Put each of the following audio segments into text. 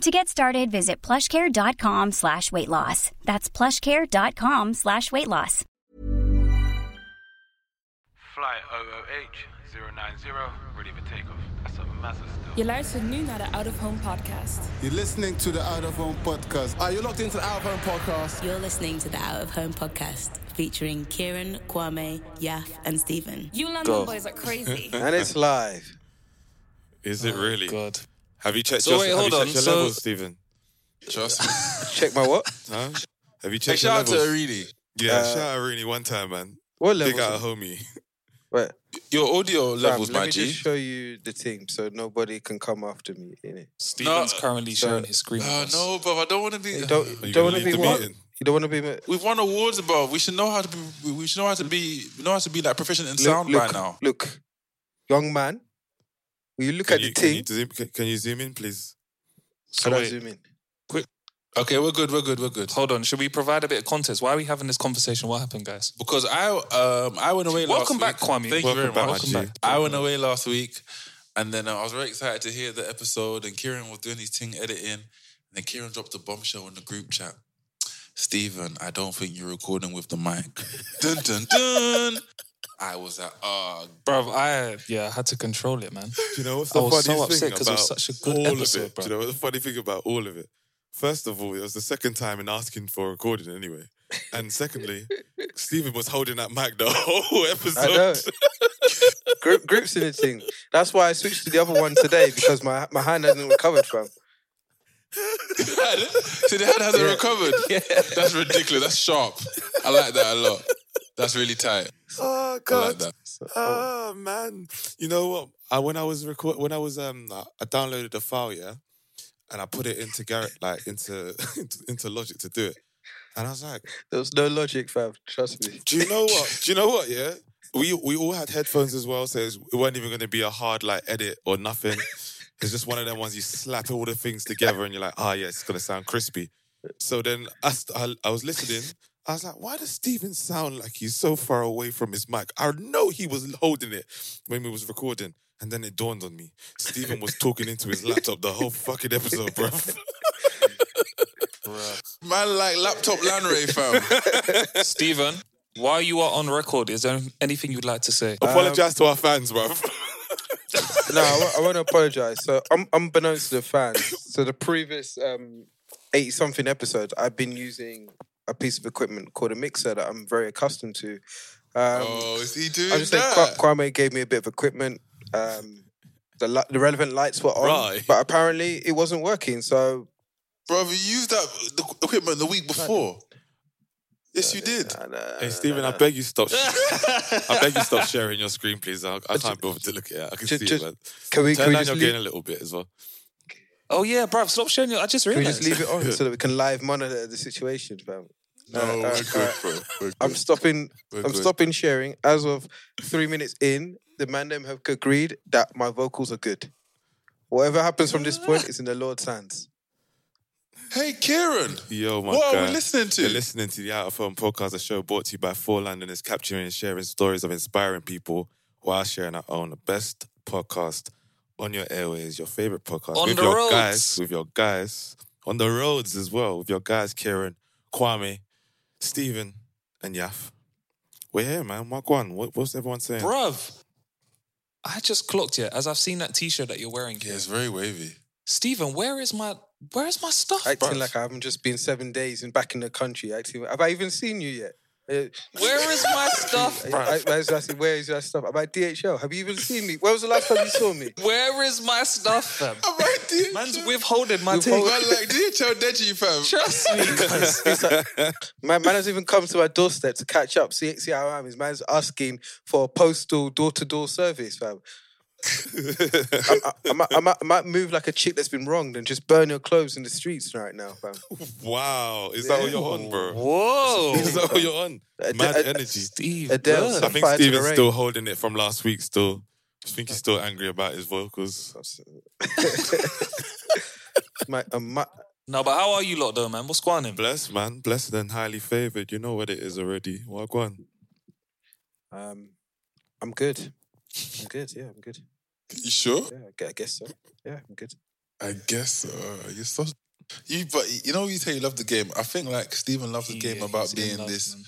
To get started, visit plushcare.com slash weight loss. That's plushcare.com slash weight loss. Flight OOH 090, ready for takeoff. That's a massive still. Je luistert nu naar de Out of Home podcast. You're listening to the Out of Home podcast. Are you locked into the Out of Home podcast? You're listening to the Out of Home podcast featuring Kieran, Kwame, Yaf, and Stephen. You London boys are crazy. And it's live. Is it oh, really? God. Have you checked So your, wait, hold you on, your so- levels, Stephen? Trust. Check my what? Huh? Have you checked? Hey, checked your shout out to levels? Arini. yeah, Uh, shout out to Arini one time, man. What Big level? out homie. Wait, Your audio Sam, levels, let my me G. just show you the team so nobody can come after me. Innit? Stephen's currently so- sharing his screen. with Oh, no, bro, I don't want to be. You don't, you don't want to be the what? meeting? You don't want to be. Look, We've won awards, bro. We should know how to be. we- We should know how to be. Know how to be like proficient in sound look, by now. Look, young man. Will you look Can at you, the can, team? you zoom, can, can you zoom in, please? How do I zoom in? Quick. Okay, we're good. We're good. We're good. Hold on, should we provide a bit of context? Why are we having this conversation? What happened, guys? Because I um I went away Welcome last back, week. Kwame. Thank Welcome you very back, much. my G. I went away last week, and then I was very excited to hear the episode. And Kieran was doing his thing editing, and then Kieran dropped a bombshell in the group chat. Stephen, I don't think you're recording with the mic. dun dun dun. I was like, oh, Bro, I yeah, I had to control it, man. Do you know what's I the was so funniest upset thing 'cause it about was such a good all episode, of it? bro. Do you know what the funny thing about all of it? First of all, it was the second time in asking for a recording anyway. And secondly, Stephen was holding that mic the whole episode. I know. Group, groups in the thing. That's why I switched to the other one today because my my hand hasn't recovered from. so the hand hasn't Yeah. recovered. That's ridiculous. That's sharp. I like that a lot. That's really tight. Oh I like God. that. Oh man. You know what? I when I was record when I was um I downloaded the file, yeah, and I put it into Garrett like into into, into Logic to do it. And I was like, There was no logic, fam. Trust me. do you know what? Do you know what? Yeah, we we all had headphones as well, so it wasn't even going to be a hard like edit or nothing. It's just one of them ones you slap all the things together and you're like, ah, yeah, it's gonna sound crispy. So then I, st- I, I was listening. I was like, why does Steven sound like he's so far away from his mic? I know he was holding it when we was recording. And then it dawned on me. Steven was talking into his laptop the whole fucking episode, bro. Man, like laptop Lanray, fam. Stephen, while you are on record, is there anything you'd like to say? Apologize to our fans, bro. no, I, want to apologize. So, um, unbeknownst to the fans, so the previous um, eighty something episodes, I've been using a piece of equipment called a mixer that I'm very accustomed to. Um, oh, is he doing I just think that? Kwa- Kwame gave me a bit of equipment. Um, the li- the relevant lights were on, Right. but apparently it wasn't working. So, brother, you used that the equipment the week before. Yes, you did. hey, Steven, I beg you stop. I beg you stop sharing your screen, please. I, I can't bother to look at it. I can Ju- see just- it, man. can we Turn can we down just your leave, gain a little bit as well. Oh yeah, bruv, stop sharing your I just can we realized. just leave it on so that we can live monitor the situation, fam? No, Uh, we're good, bro. We're good. I'm stopping. We're I'm good. stopping sharing. As of three minutes in, the man them have agreed that my vocals are good. Whatever happens from this point is in the Lord's hands. Hey, Kieran. Yo, my What guy. are we listening to? You're listening to the Out of Home podcast, a show brought to you by Four Londoners, capturing and sharing stories of inspiring people while sharing our own. The best podcast on your airways, your favorite podcast. On with the your roads. guys, with your guys. On the roads as well, with your guys, Kieran, Kwame, Stephen, and Yaf. We're here, man. Mark one. What, what's everyone saying? Bruv, I just clocked it as I've seen that t-shirt that you're wearing Yeah, here. it's very wavy. Stephen, where is my where is my stuff, Acting bruv? like I haven't just been seven days and back in the country. Acting, have I even seen you yet? Where is my stuff, I, bruv? I, I was asking, where is your stuff? Am I DHL? Have you even seen me? When was the last time you saw me? Where is my stuff, fam? I'm right, DHL. Man's withholding my Withhold- thing. Man, like DHL Deji, fam. Trust me, cuz. Like, man, man has even come to my doorstep to catch up, see, see how I am. His man's asking for a postal door to door service, fam. I, I, I, might, I, might, I might move like a chick that's been wronged and just burn your clothes in the streets right now, fam. wow, is that what you're on, bro? Whoa. Is that what you're on? Mad Ade- energy. Steve. Adele, I think fire to the Steven's still holding it from last week. Still, I think he's still angry about his vocals. my, uh, my, No, but how are you lot though, man? What's going on? Blessed man, blessed and highly favored. You know what it is already. Wagwan. um, I'm good. I'm good. Yeah, I'm good. You sure? Yeah, I guess so. Yeah, I'm good. I guess uh, you're so. You but you know you say you love the game. I think like Stephen loves the game Yeah, about being love, this man.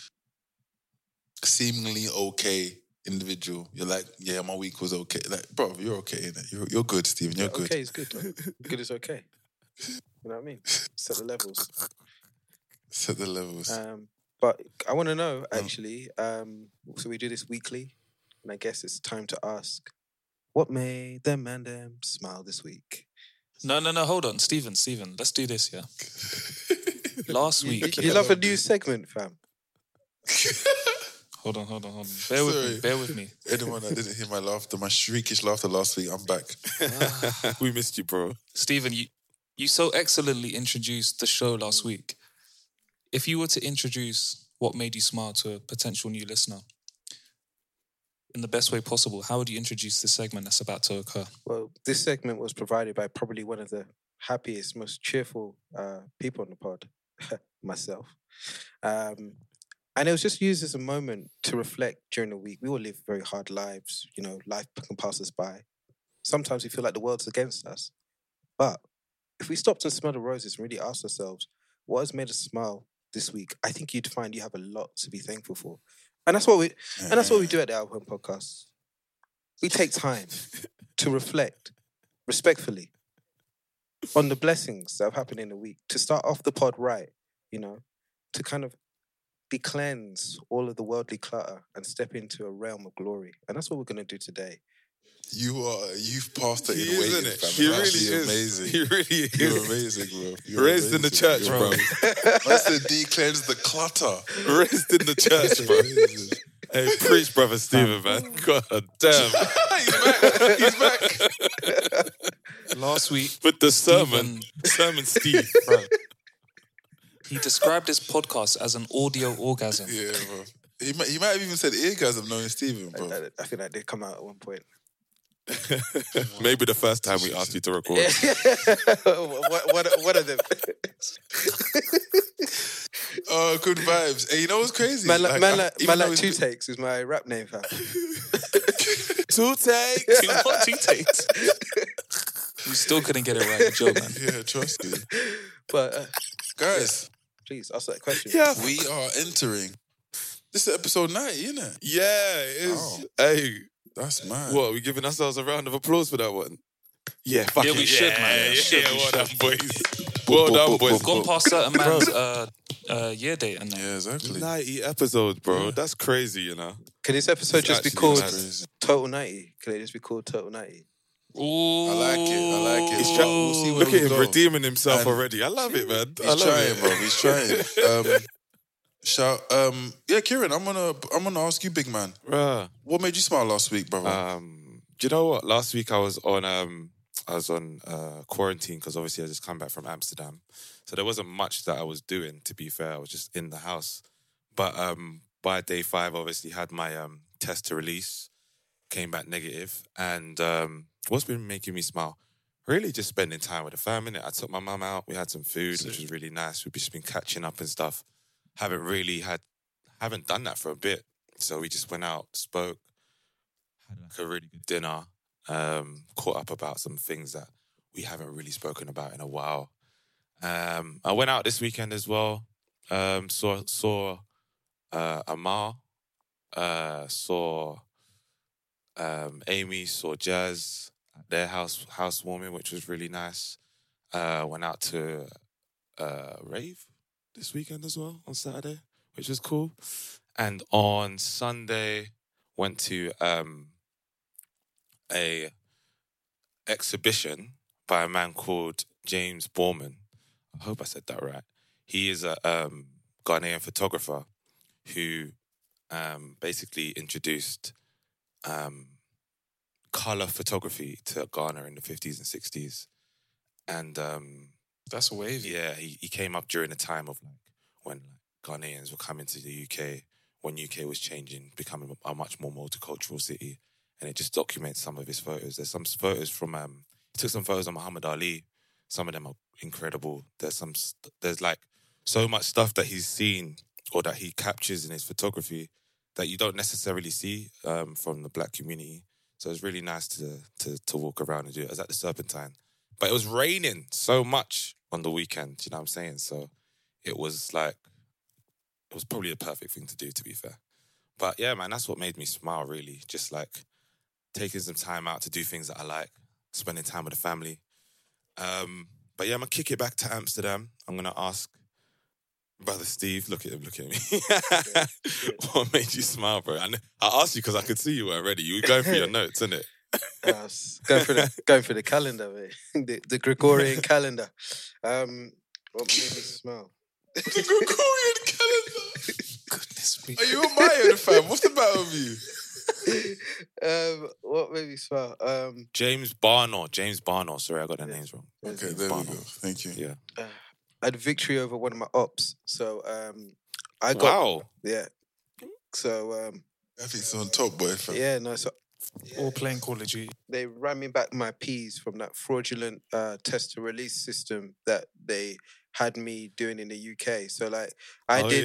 seemingly okay individual. You're like, yeah, my week was okay. Like, bro, you're okay. Innit? You're you're good, Stephen. You're Yeah, good. Okay is good. Good is okay. You know what I mean? Set the levels. Set the levels. Um, but I want to know actually. Um, so we do this weekly, and I guess it's time to ask, what made them and them smile this week? No, no, no. Hold on, Stephen. Stephen, let's do this. Yeah. Last week. you love a new segment, fam. Hold on, hold on, hold on. Bear with me. Sorry. Bear with me. Anyone that didn't hear my laughter, my shriekish laughter last week, I'm back. Ah. we missed you, bro. Stephen, you you so excellently introduced the show last week. If you were to introduce what made you smile to a potential new listener in the best way possible, how would you introduce this segment that's about to occur? Well, this segment was provided by probably one of the happiest, most cheerful uh, people on the pod, myself. Um, and it was just used as a moment to reflect during the week. We all live very hard lives, you know, life can pass us by. Sometimes we feel like the world's against us. But if we stopped and smelled the roses and really asked ourselves, what has made us smile this week? I think you'd find you have a lot to be thankful for. And that's what we and that's what we do at the Out of Home Podcast. We take time to reflect respectfully on the blessings that have happened in the week, to start off the pod right, you know, to kind of de-cleanse all of the worldly clutter and step into a realm of glory. And that's what we're going to do today. You are a youth pastor in He is, waiting, isn't it? fam. He It's really actually is. amazing. He really is. You're amazing, bro. You're Raised in the church, You're bro. amazing. I said de-cleanse the clutter. Raised in the church, bro. Amazing. Hey, preach, brother Stephen, man. God damn. He's back. He's back. Last week, With the sermon. Stephen- Sermon Steve. bro, he described his podcast as an audio orgasm. Yeah, bro. He might, he might have even said eargasm knowing Stephen, I, bro. I- I think that did come out at one point. Maybe the first time we asked you to record. what, what, what are the. Oh, good vibes. Hey, you know what's crazy? Man, like, man, I- like, even man like it's- Two Takes is my rap name, fam. Two takes. Two, what, two takes. We still couldn't get it right, Joe, man. Yeah, trust me. But uh, Guys, please, ask that question. Yeah. we are entering. This is episode 90, isn't it? Yeah, it is. Wow. Hey, That's mad. what? Are we giving ourselves a round of applause for that one? Yeah, fuck Yeah, it. we should, man. Yeah, We should, we well should. done, boys. Well done, boys. Gone past certain man's uh, uh, year date and that. Yeah, exactly. 90 episodes, bro. Yeah. That's crazy, you know. Can this episode It's just be actually called. Crazy. Total 90? Can it just be called Total 90? Ooh. I like it. I like it. He's We'll- try- we'll see where Look we at him go. redeeming himself And- already. I love it, man. I He's love trying, it. bro. He's trying. Um, shout. Um, yeah, Kieran, I'm gonna I'm gonna ask you, big man. Bruh. What made you smile last week, brother? Um, do you know what? Last week I was on um I was on uh, quarantine because obviously I just come back from Amsterdam, so there wasn't much that I was doing. To be fair, I was just in the house. But um, by day five, obviously had my um test to release, came back negative, and um, what's been making me smile? Really, just spending time with the family. I took my mum out. We had some food, which was really nice. We've just been catching up and stuff. Haven't really had, haven't done that for a bit. So we just went out, spoke, had like a really good dinner, um, caught up about some things that we haven't really spoken about in a while. Um, I went out this weekend as well. Um, saw saw uh, Amar, uh, saw um, Amy, saw Jazz at their house housewarming, which was really nice. Uh, went out to uh, rave this weekend as well on Saturday, which was cool. And on Sunday, went to um, a exhibition by a man called James Borman. I hope I said that right. He is a um, Ghanaian photographer who um, basically introduced um, color photography to Ghana in the 50s and 60s. And um, That's a wavy. yeah, he, he came up during a time of like when like, Ghanaians were coming to the UK, when UK was changing, becoming a much more multicultural city. And it just documents some of his photos. There's some photos from um he took some photos of Muhammad Ali. Some of them are incredible. There's some there's like so much stuff that he's seen or that he captures in his photography that you don't necessarily see um, from the black community. So it's really nice to to to walk around and do it. I was at the Serpentine, but it was raining so much on the weekend. You know what I'm saying? So it was like it was probably the perfect thing to do. To be fair, but yeah, man, that's what made me smile. Really, just like taking some time out to do things that I like, spending time with the family. Um, but yeah, I'm gonna kick it back to Amsterdam. I'm gonna ask brother Steve. Look at him. Look at me. what made you smile, bro? And I asked you because I could see you already. You were going through your notes, isn't it? I was going for the going for the calendar, mate. The, the Gregorian calendar. Um, what made me smile? The Gregorian calendar. Goodness me. Are you a Mayan fam? What's the matter with you? um, what made me smile? Um, James Barnor. James Barnor. Sorry, I got the names wrong. Okay, James there we go. Thank you. Yeah. I had victory over one of my ops, so um, I got Wow. yeah. So um, I think it's on top, boy. Fam. yeah, no, so All playing Call of Duty. they ran me back my P's from that fraudulent uh, test to release system that they had me doing in the UK. So like I oh, did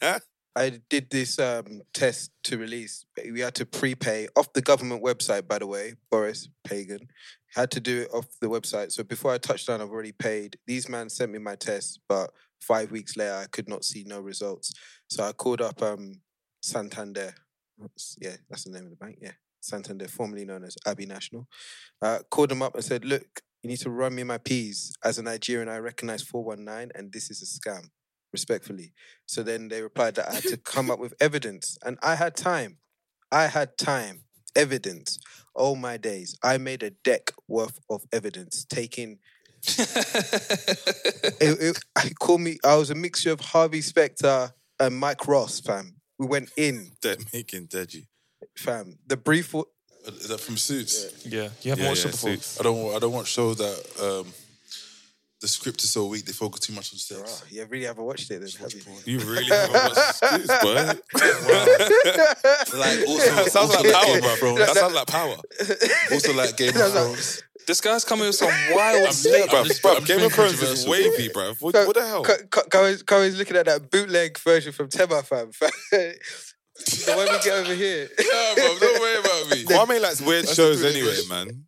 Yeah. I did this um, test to release. We had to prepay off the government website, by the way. Boris Pagan had to do it off the website. So before I touched down, I've already paid. These man sent me my test, but five weeks later, I could not see no results. So I called up um, Santander. That's- Yeah, that's the name of the bank. Yeah, Santander, formerly known as Abbey National. Uh, called them up and said, "Look, you need to run me my P's. As a Nigerian, I recognize 419, and this is a scam." Respectfully. So then they replied that I had to come up with evidence, and I had time. I had time. Evidence. Oh my days! I made a deck worth of evidence, taking. it, it, I call me. I was a mixture of Harvey Specter and Mike Ross, fam. We went in, They're making Deji. fam. The brief. wa- Is that from Suits? Yeah, you haven't Yeah, watched yeah, it before. Suits. I don't. wa- I don't watch shows that um, the script is so weak. They focus too much on Oh, sex. you really haven't watched it, then, have you? You really haven't watched Suits, boy. Like also, That sounds also like power, bro. That sounds like power. Also like Game of Thrones. This guy's coming with some wild I'm snake. Bro, just- bro, I'm Game of Thrones is wavy, bro. What, what the hell? Cohen's looking at that bootleg version from Tema, fam. the one we get over here. Nah, bro, don't worry about me. Kwame likes weird That's shows anyway, bro. man.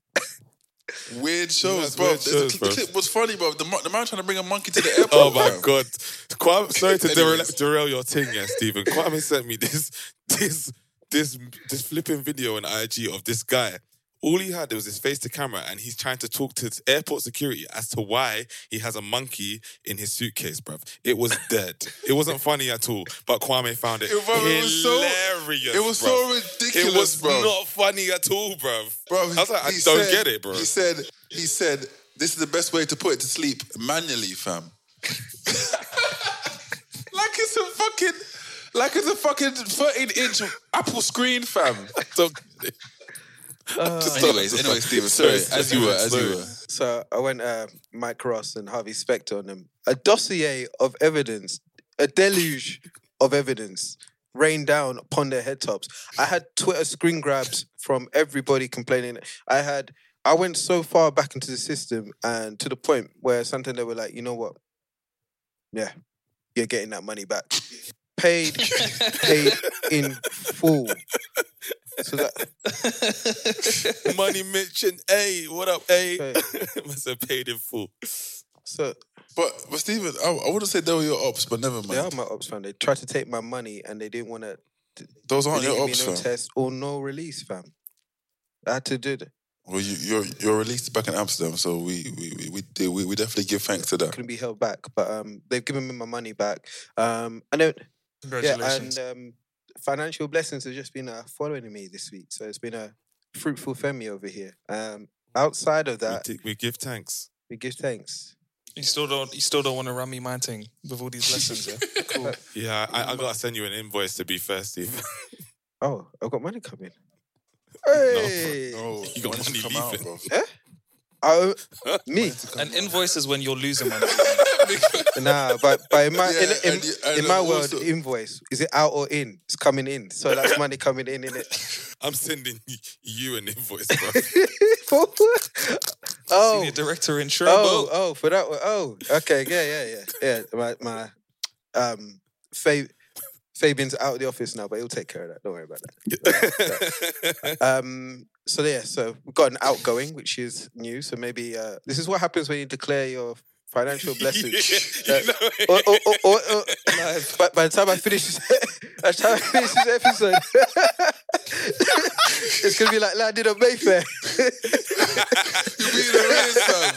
Weird shows, bro. weird shows, a, bro. The clip was funny, bro. The, the man trying to bring a monkey to the airport. Oh my fam. god. Kwame, sorry to derail, derail your thing, yeah, Stephen. Kwame sent me this this this this flipping video on IG of this guy. All he had was his face to camera, and he's trying to talk to airport security as to why he has a monkey in his suitcase, bruv. It was dead. it wasn't funny at all, but Kwame found it, It- it was so- hilarious. It was bruv. so It ridiculous, was bro. not funny at all, bruv. Bro, I was like, I don't said- get it, bro. He said, he said, this is the best way to put it to sleep manually, fam. like it's a fucking, like it's a fucking 13 inch Apple screen, fam. Don't get it. anyways, anyways, Steven, sorry, as you were, as you were. So I went uh, Mike Ross and Harvey Specter on them. A dossier of evidence, a deluge of evidence rained down upon their head tops. I had Twitter screen grabs from everybody complaining. I had I went so far back into the system and to the point where Santander were like, you know what? Yeah, you're getting that money back. Paid, paid in full. So that Money Mitch and A. What up, A? Hey. Must have paid in full. so But, but Steven, I, I wouldn't say they were your ops, but never mind. they are my ops fan. They tried to take my money and they didn't want to Those aren't your Believe me, ops, no fam. test or no release, fam. I had to do that. Well, you, you're you're released back in Amsterdam, so we we we we, we, we definitely give thanks to that. Couldn't be held back, but um, they've given me my money back. Um, and then yeah, Congratulations. and um, financial blessings have just been uh, following me this week, so it's been a fruitful femi over here. Um, outside of We, that, t- we give thanks. we give thanks. you still don't. You still don't want to run me my thing with all these lessons. Yeah. Cool. Yeah, I, I gotta send you an invoice to be fair, Steve. Oh, I've got money coming. Hey. No, You got money to come out, leaving. bro. Oh, me? An invoice is when you're losing money. Nah, but but in my Yeah, in, in, and you- and in my world, also- invoice is it out or in? It's coming in, so that's money coming in, in it. I'm sending you an invoice, bro. oh, Senior director in Sherbo. oh, oh, for that one. Oh, okay, yeah, yeah, yeah, yeah. My my um, Fab, Fabian's out of the office now, but he'll take care of that. Don't worry about that. Um, so yeah, so we've got an outgoing, which is new. So maybe uh, this is what happens when you declare your financial blessings. Yeah, Uh, you know it. or, or, or, or, or, by, by the time I finish this, by the time I finish this episode, it's gonna be like landing on Mayfair. You'll be in the rain, fam.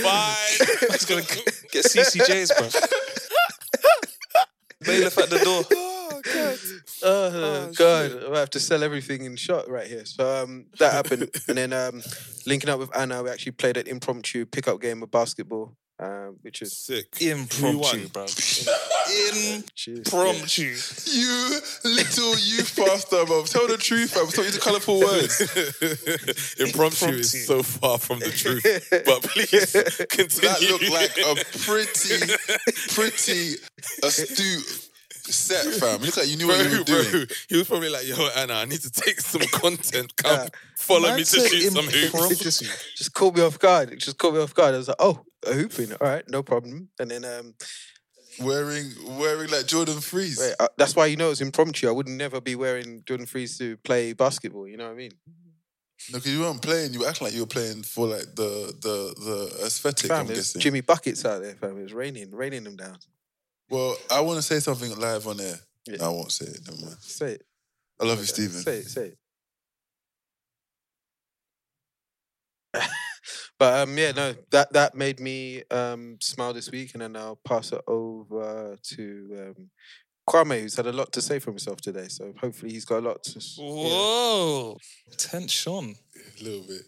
Fine. I was gonna get CCJs, bro. Bailiff at the door. Oh god! Oh, god! I have to sell everything in shot right here. So um, that happened, and then um, linking up with Anna, we actually played an impromptu pickup game of basketball, um, which is Sick. Impromptu, bro. Jeez, Impromptu. You little youth pastor, bro. Tell the truth, fam. Stop using colourful words. Impromptu is so far from the truth. But please continue. That looked like a pretty, pretty astute set, fam. You look like you knew what you were doing. bro, he was probably like, "Yo, Anna, I need to take some content. Come, Yeah. follow Man me to said shoot some hoops." impromptu. just caught me off guard. It just caught me off guard. I was like, oh, a hooping. All right, no problem. And then um, Wearing, wearing like Jordan Freeze. wait, uh, that's why you know it's impromptu. I would never be wearing Jordan Freeze to play basketball. You know what I mean? No, because you weren't playing. You acting like you were playing for like the the the aesthetic. I'm guessing. Jimmy buckets out there, fam. It's raining, raining them down. Well, I want to say something live on air. Yeah. No, I won't say it. Never mind. Say it. I love you, Stephen. Say it. Say it. but um, yeah, no, that that made me um smile this week, and then I'll pass it over to um, Kwame, who's had a lot to say for himself today. So hopefully he's got a lot to. s- you know. Whoa. Tension. A little bit.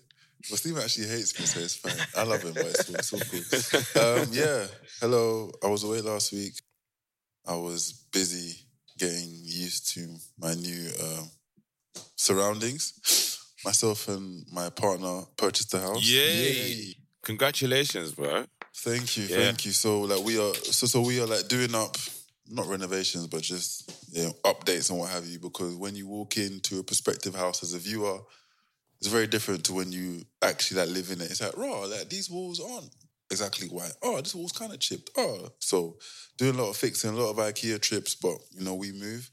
Well, Stephen actually hates me, so it's fine. I love him, but it's, all- it's all cool. Um, yeah. Hello. I was away last week. I was busy getting used to my new um, surroundings. Myself and my partner purchased the house. Yay! Congratulations, bro. Thank you, Yeah. thank you. So like we are so so we are like doing up not renovations, but just you know, updates and what have you. Because when you walk into a prospective house as a viewer, it's very different to when you actually like live in it. It's like, raw, like these walls aren't exactly white. Oh, this wall's kind of chipped. Oh, so doing a lot of fixing, a lot of IKEA trips, but you know, we move.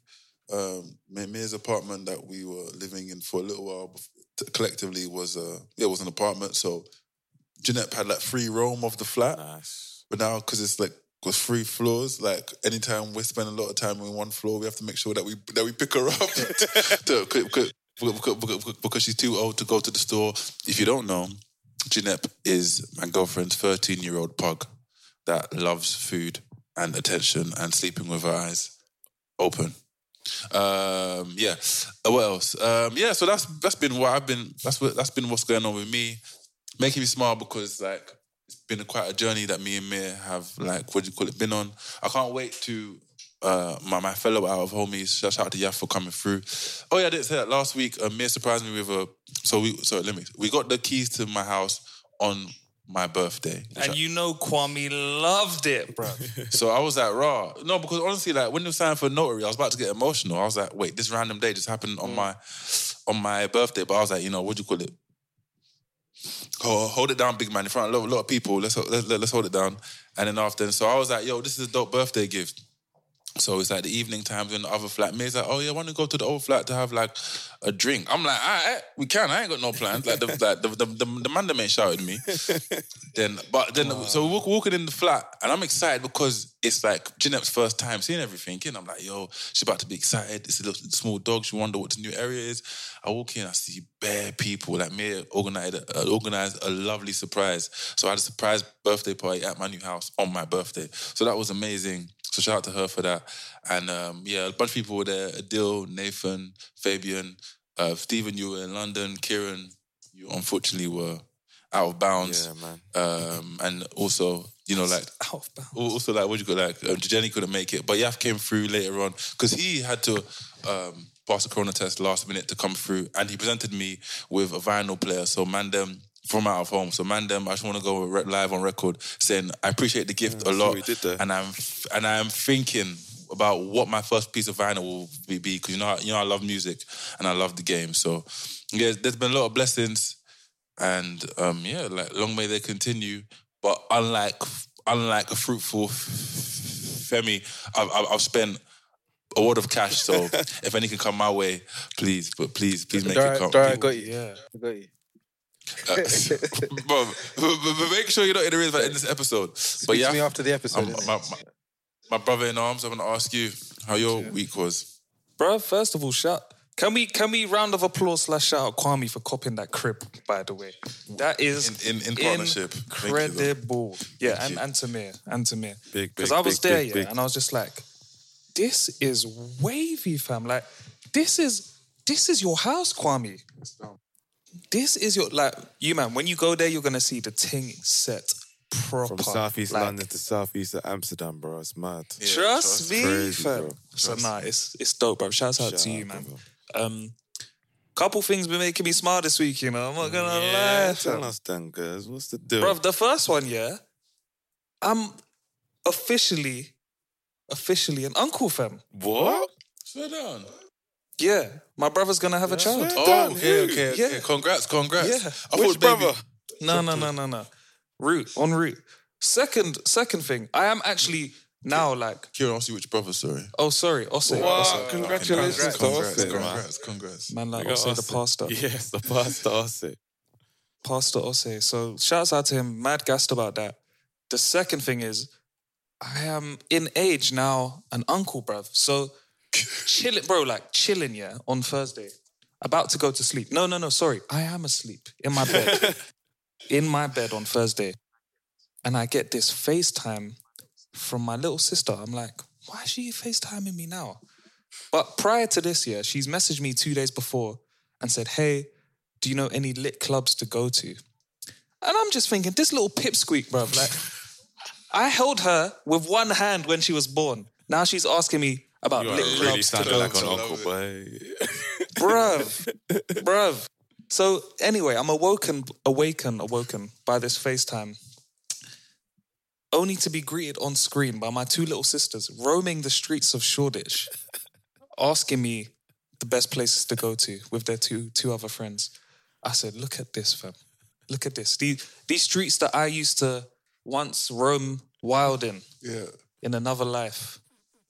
Um, Ma- Mia's apartment that we were living in for a little while bef- t- collectively was a yeah, it was an apartment. So Jeanette had like free roam of the flat. Nice. But now, because it's like with three floors, like anytime we spend a lot of time on one floor, we have to make sure that we that we pick her up to, because, because she's too old to go to the store. If you don't know, Jeanette is my girlfriend's 13 year old pug that loves food and attention and sleeping with her eyes open. Um, yeah. Uh, What else? Um, yeah. So that's that's been what I've been. That's what that's been what's going on with me, making me smile because like it's been a, quite a journey that me and Mia have like what do you call it been on. I can't wait to uh my, my fellow out of homies. Shout out to Yaf for coming through. Oh yeah, I didn't say that last week. Uh, Mia surprised me with a. So we so let me. We got the keys to my house on my birthday. which I- And you know Kwame loved it, bro. so I was like, raw. No, because honestly, like when you signed for notary, I was about to get emotional. I was like, wait, this random day just happened on mm. my on my birthday. But I was like, you know, what do you call it? Oh, hold it down, big man, in front of a lot, a lot of people. Let's, let's let's hold it down. And then after, and so I was like, yo, this is a dope birthday gift. So it's like the evening times in the other flat. May's like, oh yeah, I want to go to the old flat to have like a drink. I'm like, all right, we can. I ain't got no plans. Like the like, the, the, the, the man that ain't shouted me. then, but then, so we're walk, walking in the flat, and I'm excited because it's like Jeanette's first time seeing everything. And I'm like, yo, she's about to be excited. It's a little small dog. She wonder what the new area is. I walk in, I see bare people. Like me organized, uh, organized a lovely surprise. So I had a surprise birthday party at my new house on my birthday. So that was amazing. So shout out to her for that. And um, yeah, a bunch of people were there. Adil, Nathan, Fabian, uh, Stephen, you were in London. Kieran, you unfortunately were out of bounds. Yeah, man. Um, and also, you know, like Out of bounds. also like what you call like um, Jenny couldn't make it, but Yaf came through later on because he had to um, passed the corona test last minute to come through, and he presented me with a vinyl player. So Mandem from out of home. So Mandem, I just want to go live on record saying I appreciate the gift a lot, did there. and I'm and I am thinking about what my first piece of vinyl will be because you know you know I love music and I love the game. So yeah, there's been a lot of blessings, and um, yeah, like long may they continue. But unlike unlike a fruitful f- Femi, I've, I've, I've spent a wad of cash. So if any can come my way, please, but please, please make Dara, it come. Dara, I got you. Yeah. I got you. Uh, but, but, but make sure you're not in the real in this episode. But yeah, to me after the episode. um, my, my, my brother in arms, I'm gonna ask you how your week was. Bro, first of all, shut. Can we can we round of applause slash shout out Kwame for copying that crib? By the way, that is In- in- in partnership. Thank you, yeah, Thank and you. and Tamir and Tamir. Big, Because big, I was big, there, big, yeah, big. and I was just like, this is wavy, fam. Like, this is this is your house, Kwame. This is your like you man. When you go there, you're gonna see the ting set proper. From southeast like, London to southeast of Amsterdam, bro. It's mad. Trust, trust. me, Crazy, fam. bro. So nah, it's it's dope, bro. Shouts out Shout to you, out, man. brother. Um, couple things been making me smile this week. You know, I'm not gonna Yeah, lie, tell us then, guys. What's the deal? Bro, the first one, yeah, I'm officially, officially an uncle, fam. what? Slow down. Yeah, my brother's gonna have a child. Oh, Done. okay, okay, okay. Yeah. Congrats, congrats. Yeah. I Which thought baby- brother? No, no, no, no, no. Route on route. Second, second thing, I am actually now like, Kieran, I'll see which brother, sorry. oh, sorry, Ose. Wow, Ose. congratulations Congrats, to congrats, man. congrats, congrats. Man, like Big up the pastor. Yes, the pastor. Ose. Pastor Ose. So shouts out to him. Mad gassed about that. The second thing is, I am in age now, an uncle, bruv. So chilling, bro, like chilling, yeah, on Thursday. About to go to sleep. No, no, no, sorry. I am asleep in my bed. in my bed on Thursday. And I get this FaceTime from my little sister. I'm like, why is she FaceTiming me now? But prior to this year, she's messaged me two days before and said, hey, do you know any lit clubs to go to? And I'm just thinking, this little pipsqueak, bro, Like, I held her with one hand when she was born. Now she's asking me about You lit really sounding go like an uncle, boy. bruv, bruv. So anyway, I'm awoken, awakened, awoken by this FaceTime, only to be greeted on screen by my two little sisters roaming the streets of Shoreditch, asking me the best places to go to with their two two other friends. I said, "Look at this, fam. Look at this. These these streets that I used to once roam wild in, Yeah. in another life."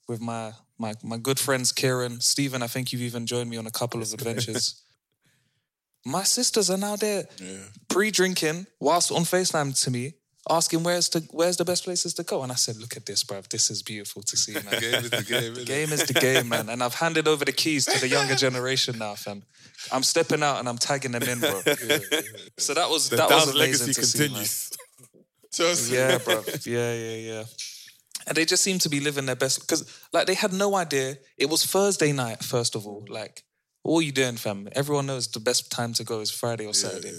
With my, my my good friends Kieran, Stephen, I think you've even joined me on a couple of adventures. my sisters are now there Yeah. pre-drinking whilst on FaceTime to me, asking where's the where's the best places to go. And I said, look at this, bruv. This is beautiful to see, man. Game is the game. The game is the game, man. And I've handed over the keys to the younger generation now, fam. I'm stepping out and I'm tagging them in, bro. So that was The that was amazing legacy to see, man. continues. Yeah, bro. Yeah, yeah, yeah. And they just seemed to be living their best because, like, they had no idea. It was Thursday night, first of all. Like, what are you doing, fam? Everyone knows the best time to go is Friday or Saturday.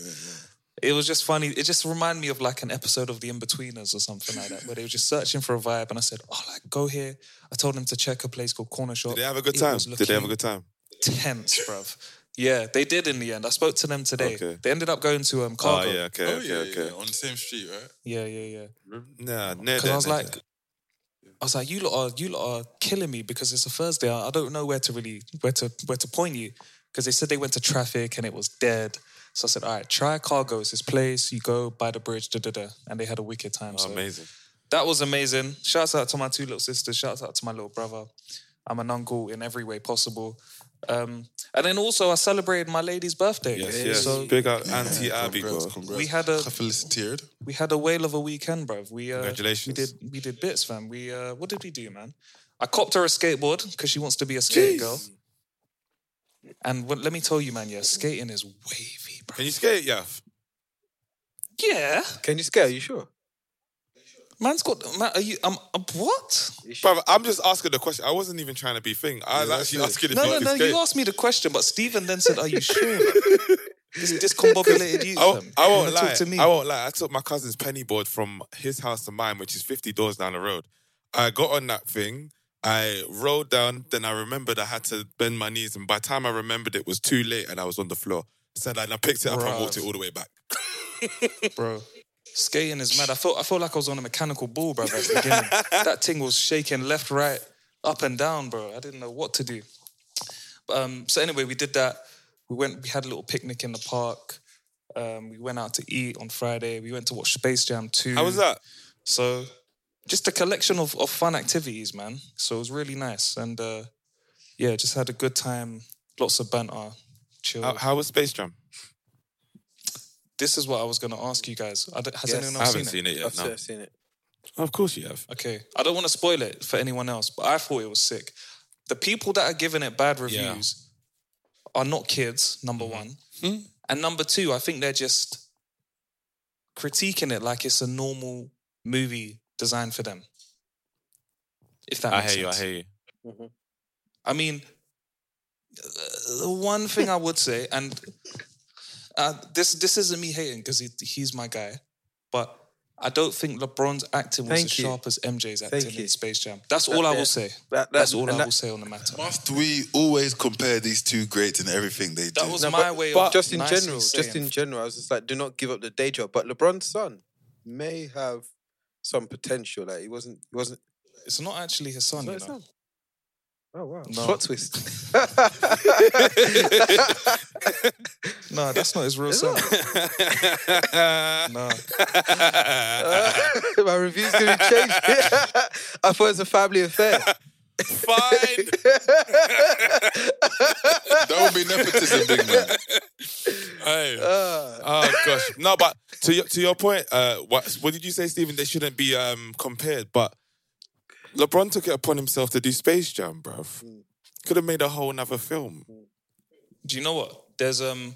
It was just funny. It just reminded me of like an episode of The Inbetweeners or something like that, where they were just searching for a vibe. And I said, "Oh, like go here." I told them to check a place called Corner Shop. Did they have a good It time? Did they have a good time? Tense, bruv. Yeah, they did in the end. I spoke to them today. Okay. They ended up going to um, Oh, yeah, okay, Oh, okay, yeah, okay. yeah, on the same street, right? yeah, yeah, yeah. Nah, near Because I was like, there. I was like, you lot are you lot are killing me because it's a Thursday. I I don't know where to really where to where to point you because they said they went to traffic and it was dead. So I said, all right, try Cargo. It's this place. You go by the bridge, da da da, and they had a wicked time. Oh, so amazing. that was amazing. Shouts out to my two little sisters. Shouts out to my little brother. I'm an uncle in every way possible. Um, and then also I celebrated my lady's birthday. Yes, yes. So Big up Auntie Abby, Congrats, bro. congrats. We had a- felicitated. we had a whale of a weekend, bruv. We uh, Congratulations. We did we did bits, fam. We uh, what did we do, man? I copped her a skateboard because she wants to be a skate girl. And what, let me tell you, man, yeah, skating is wavy, bro. Can you skate, yeah? Yeah, Can you skate? Are you sure? Man's got. Man, are you? Um, uh, what? Brother, I'm just asking the question. I wasn't even trying to be thing. I was Yeah, actually that's it. asking if No, you no, could no. skate. You asked me the question, but Stephen then said, "Are you sure?" this discombobulated you. I, won't- I won't lie. Talk to me. I won't lie. I took my cousin's penny board from his house to mine, which is 50 doors down the road. I got on that thing. I rolled down, then I remembered I had to bend my knees, and by the time I remembered it was too late and I was on the floor. Said and I picked it up and Bruv. walked it all the way back. bro. Skating is mad. I felt I felt like I was on a mechanical ball, bro. At the beginning, that thing was shaking left, right, up and down, bro. I didn't know what to do. But, um, so anyway, we did that. We went. We had a little picnic in the park. Um, we went out to eat on Friday. We went to watch Space Jam 2. How was that? So, just a collection of, of fun activities, man. So it was really nice, and uh, yeah, just had a good time. Lots of banter, chill. How, how was Space Jam? This is what I was going to ask you guys. I don't- Has Yes. anyone I else haven't seen, seen it yet. I've, No. Seen it. Of course you have. Okay, I don't want to spoil it for anyone else, but I thought it was sick. The people that are giving it bad reviews are not kids, number mm-hmm. one. Hmm? And number two, I think they're just critiquing it like it's a normal movie designed for them. If that I makes hear you. I hear you. Mm-hmm. I mean, uh, the one thing I would say, and uh, this this isn't me hating because he, he's my guy, but I don't think LeBron's acting was Thank as you. sharp as MJ's Thank acting you. in Space Jam. That's all I will say. That- that- That's all and I that- will say on the matter. Must we always compare these two greats in everything they do? That was No, my but- way but of just in nicely general, just saying- in general, I was just like, do not give up the day job. But LeBron's son may have some potential. Like he wasn't, he wasn't. It's not actually his son, No, you it's know. Not. Oh wow! No. Plot twist. No, that's not his real son. no. My review's gonna be changed. I thought it was a family affair. Fine. That would be nepotism, big man. Hey. Ah. Oh gosh, no, but to your, to your point, uh, what what did you say, Stephen? They shouldn't be um, compared, but LeBron took it upon himself to do Space Jam, bruv. Could have made a whole nother film. Do you know what? There's um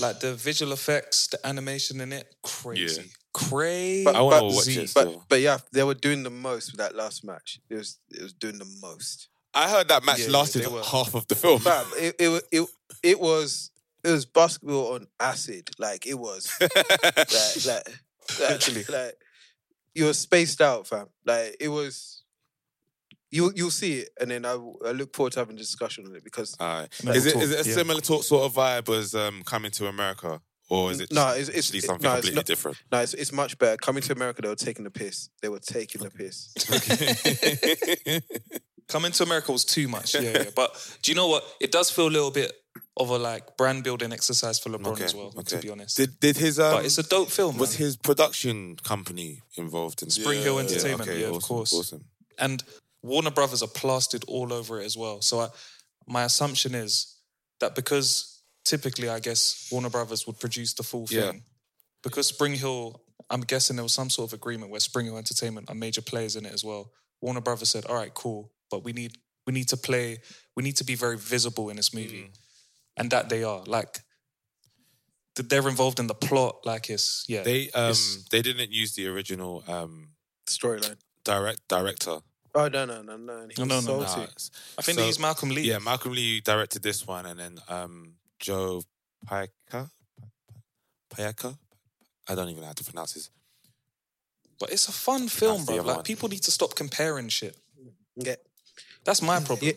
like the visual effects, the animation in it, crazy. Yeah. Crazy. But, I wanna watch it but, still. but yeah, they were doing the most with that last match. It was it was doing the most. I heard that match Yeah, yeah, lasted were. half of the film. Fam, it, it it it was it was basketball on acid. Like it was like like, like, Literally. like you were spaced out, fam. Like it was. You you'll see it, and then I, I look forward to having a discussion on it because Alright. Is it talk, is it a yeah. similar talk, sort of vibe as um, Coming to America, or is it No, just it's- it's- actually it- something no, it's completely not- different? no, it's, it's much better. Coming to America, they were taking the piss. They were taking the piss. Coming to America was too much. Yeah, yeah. But do you know what? It does feel a little bit of a like brand building exercise for LeBron Okay, as well, to be honest. Did did his um, but it's a dope film. was man. his production company involved in Spring Hill Yeah, Entertainment, yeah, awesome, of course. Awesome. and Warner Brothers are plastered all over it as well. So I, my assumption is that because typically, I guess Warner Brothers would produce the full thing, Yeah. because Spring Hill, I'm guessing there was some sort of agreement where Spring Hill Entertainment are major players in it as well. Warner Brothers said, "All right, cool, but we need we need to play, we need to be very visible in this movie," Mm. And that they are like. They're involved in the plot, like it's yeah. They um it's- they didn't use the original um Storyline. direct director. Oh no no no no! He No, was no, no. Nah, I think so- they used Malcolm Lee. Yeah, Malcolm Lee directed this one, and then um Joe Paika, Paika. I don't even know how to pronounce his. But it's a fun film, bro. Like one. people need to stop comparing shit. Yeah. That's my problem.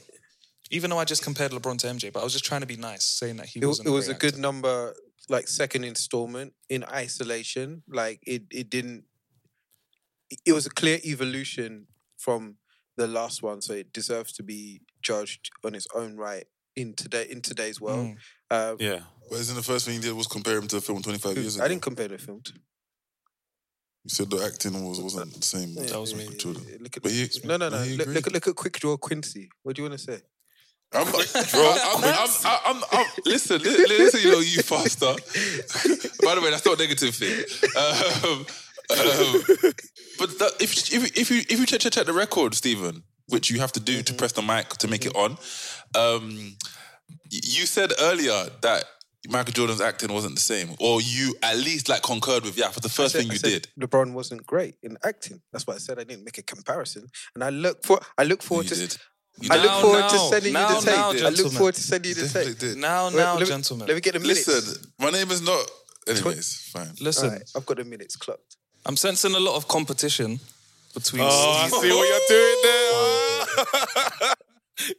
Yeah. Even though I just compared LeBron to MJ, but I was just trying to be nice, saying that he It, wasn't. it was a great good actor. number, like second installment in isolation. Like it, it didn't. It was a clear evolution from the last one, so it deserves to be judged on its own right in today in today's world. Mm. Uh, Yeah, But isn't the first thing you did was compare him to a film 25 years ago? I didn't compare the film. To, You said the acting was, wasn't the same. That was me. with Jordan. Look at, But he- no, no, no. he Look, look, look at Quick Draw Quincy. What do you want to say? I'm, I'm, I'm, I'm, I'm, I'm, listen, li- li- listen, you know, you faster. By the way, that's not a negative thing. Um, um, but that, if, if, if you if you check, check, check the record, Stephen, which you have to do to press the mic to make it on, um, you said earlier that Michael Jordan's acting wasn't the same, or you at least like concurred with yeah. For the first said- thing you said did, LeBron wasn't great in acting. That's why I said I didn't make a comparison. And I look for I look forward you to did. I look Now, forward to sending now, you the tape. now, I look forward to sending you the Definitely tape. Now, now, let me- gentlemen. Let me get the minutes. Listen, my name is not. Anyways, fine. Listen, All right, I've got the minutes clocked. I'm sensing a lot of competition between. Oh, I see what you're doing there.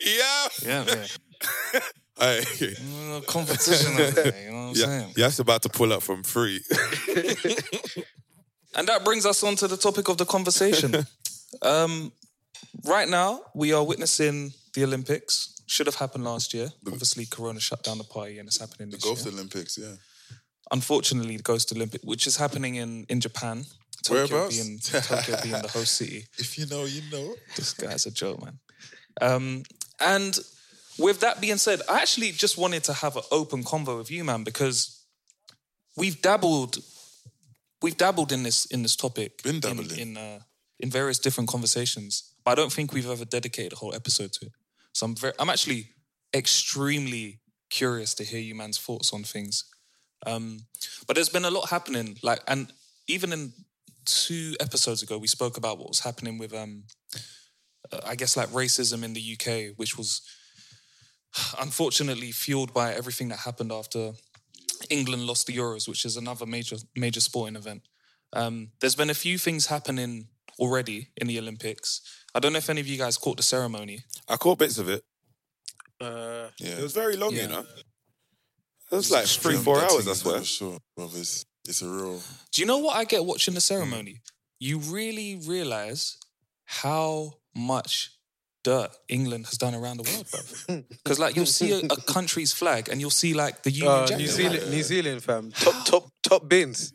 Yeah. Yeah, yeah. Hey. Uh, competition over there, you know what I'm saying? Yeah, saying? Ya's about to pull up from free. And that brings us on to the topic of the conversation. um, right now, we are witnessing the Olympics. Should have happened last year. Obviously, Corona shut down the party, and it's happening this year. The this Ghost year. Olympics, yeah. Unfortunately, the Ghost Olympic, which is happening in in Japan. Tokyo Whereabouts? being Tokyo being the host city. If you know, you know. This guy's a joke, man. Um, and with that being said, I actually just wanted to have an open convo with you, man, because we've dabbled, we've dabbled in this in this topic, Been in in, uh, in various different conversations, but I don't think we've ever dedicated a whole episode to it. So I'm very, I'm actually extremely curious to hear you man's thoughts on things. Um, but there's been a lot happening, like, and even in two episodes ago, we spoke about what was happening with um, uh, I guess like racism in the UK, which was unfortunately fueled by everything that happened after England lost the Euros, which is another major major sporting event. Um, there's been a few things happening already in the Olympics. I don't know if any of you guys caught the ceremony. I caught bits of it. Uh, It was very long, Yeah. you know. It was like three, four hours, I is swear. never Short. It's, it's a real. Do you know what I get watching the ceremony? You really realize how much dirt England has done around the world, bro. Because like you'll see a, a country's flag and you'll see like the Union uh, Jack. New Zealand, New Zealand, fam. Top, top, top bins.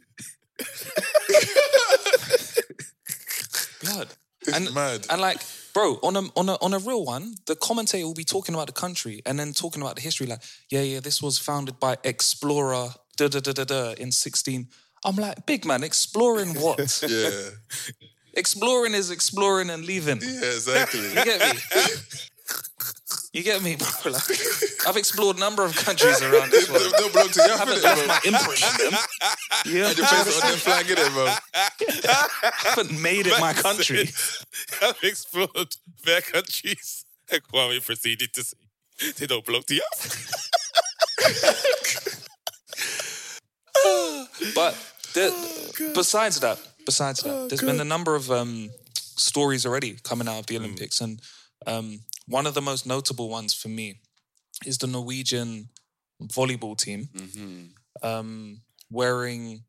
blood. It's and, mad. And like, bro, on a on a on a real one, the commentator will be talking about the country and then talking about the history. Like, yeah, yeah, this was founded by explorer da da da da da in sixteen. I'm like, big man, exploring what? Yeah. exploring is exploring and leaving. Yeah, exactly. You get me? You get me, bro? Like, I've explored a number of countries around this world. don't belong to you, I haven't left my imprint on them. Yeah, You face on them flag, innit, bro? I haven't made it my country. I've explored their countries. And Kwame proceeded to say, they don't belong to you. But the, Oh, besides that, besides that, there's been a number of um, stories already coming out of the Olympics, and um, one of the most notable ones for me is the Norwegian volleyball team Mm-hmm. um, wearing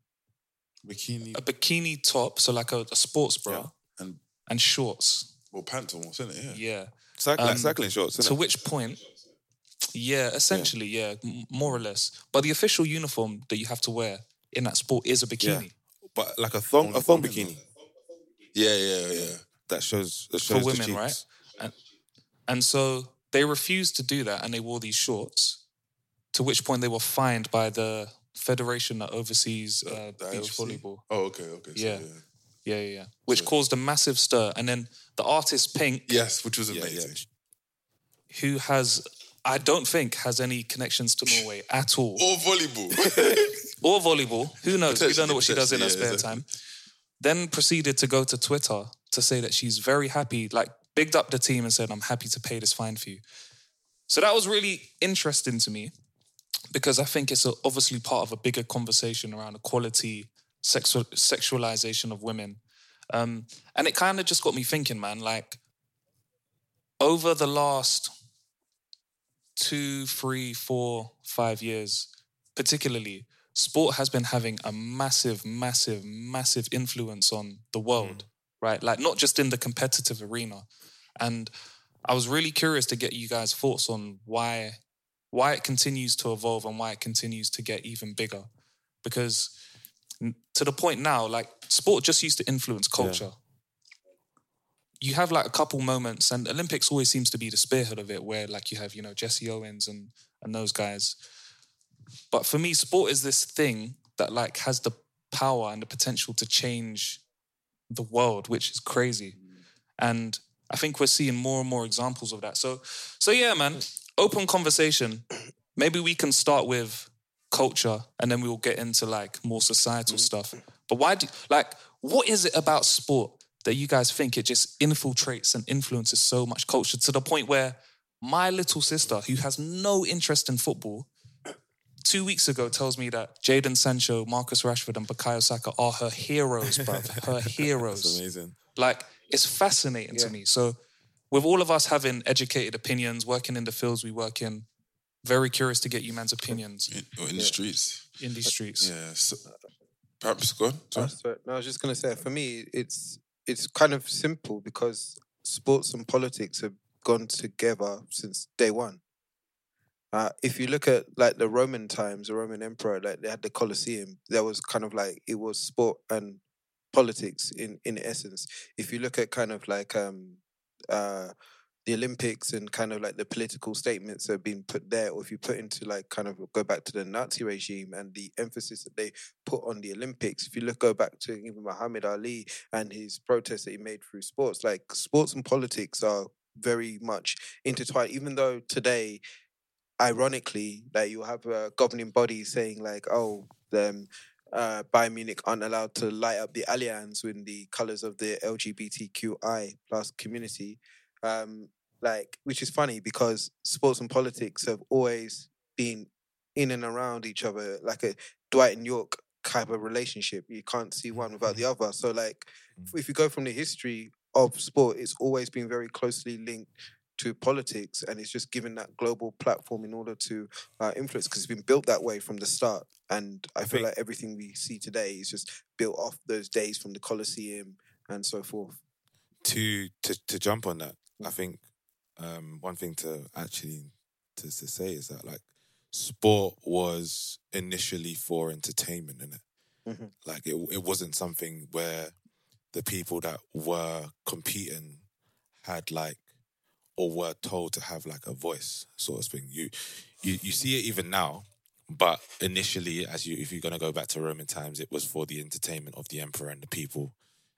Bikini a bikini top, so like a, a sports bra, Yeah. and and shorts. well, pants almost, isn't it? Yeah. Yeah. Cyc- Um, cycling shorts, To it? which point, yeah, essentially, yeah, m- more or less. But the official uniform that you have to wear in that sport is a bikini. But like a thong, a thong bikini Yeah, yeah, yeah. that shows that shows the women, right? And and so they refused to do that, and they wore these shorts. To which point they were fined by the federation that oversees uh, beach IOC? volleyball. Oh, okay, okay. So, Yeah. yeah. Yeah, yeah, yeah. Which caused a massive stir, and then the artist Pink, Yes, which was amazing. yeah. who has. I don't think has any connections to Norway at all, Or volleyball. or volleyball. Who knows? We don't know what she does in her Potentially, spare yeah, time. Then proceeded to go to Twitter to say that she's very happy, like bigged up the team and said, "I'm happy to pay this fine for you." So that was really interesting to me because I think it's obviously part of a bigger conversation around equality, sexual sexualization of women, um, and it kind of just got me thinking, man. Like over the last two, three, four, five years, particularly, sport has been having a massive, massive, massive influence on the world, right? Like not just in the competitive arena. And I was really curious to get you guys' thoughts on why why it continues to evolve and why it continues to get even bigger. Because to the point now, like sport just used to influence culture. You have like a couple moments, and Olympics always seems to be the spearhead of it, where like you have, you know, Jesse Owens and and those guys. But for me, sport is this thing that like has the power and the potential to change the world, which is crazy. Mm. And I think we're seeing more and more examples of that. So, so yeah, man, open conversation. Maybe we can start with culture and then we'll get into like more societal mm-hmm. stuff. But why do like what is it about sport that you guys think it just infiltrates and influences so much culture to the point where my little sister, who has no interest in football, two weeks ago tells me that Jadon Sancho, Marcus Rashford, and Bukayo Saka are her heroes, bruv. Her heroes. That's amazing. Like, it's fascinating to me. So, with all of us having educated opinions, working in the fields we work in, very curious to get you man's opinions In, or in the streets. in these streets. Yeah. So, perhaps go on. Sorry. That's. No, I was just gonna say, for me, it's it's kind of simple because sports and politics have gone together since day one. Uh, if you look at like the Roman times, the Roman emperor, like they had the Colosseum, there was kind of like it was sport and politics in in essence. If you look at kind of like um uh the Olympics and kind of like the political statements that have been put there, or if you put into like kind of go back to the Nazi regime and the emphasis that they put on the Olympics. If you look go back to even Muhammad Ali and his protests that he made through sports, like sports and politics are very much intertwined. Even though today, ironically, like you have a governing body saying like, oh, them uh, Bayern Munich aren't allowed to light up the Allianz with the colors of the LGBTQI plus community. Um, like, which is funny because sports and politics have always been in and around each other, like a Dwight and York type of relationship. You can't see one without the other. So, like, if- if you go from the history of sport, it's always been very closely linked to politics, and it's just given that global platform in order to uh, influence because it's been built that way from the start. And I, feel like everything we see today is just built off those days from the Colosseum and so forth. to to to jump on that, I think um, one thing to actually to, to say is that like sport was initially for entertainment, in it. Mhm. Like it it wasn't something where the people that were competing had like or were told to have like a voice sort of thing. You you you see it even now. But initially, as you if you're gonna go back to Roman times, it was for the entertainment of the emperor and the people.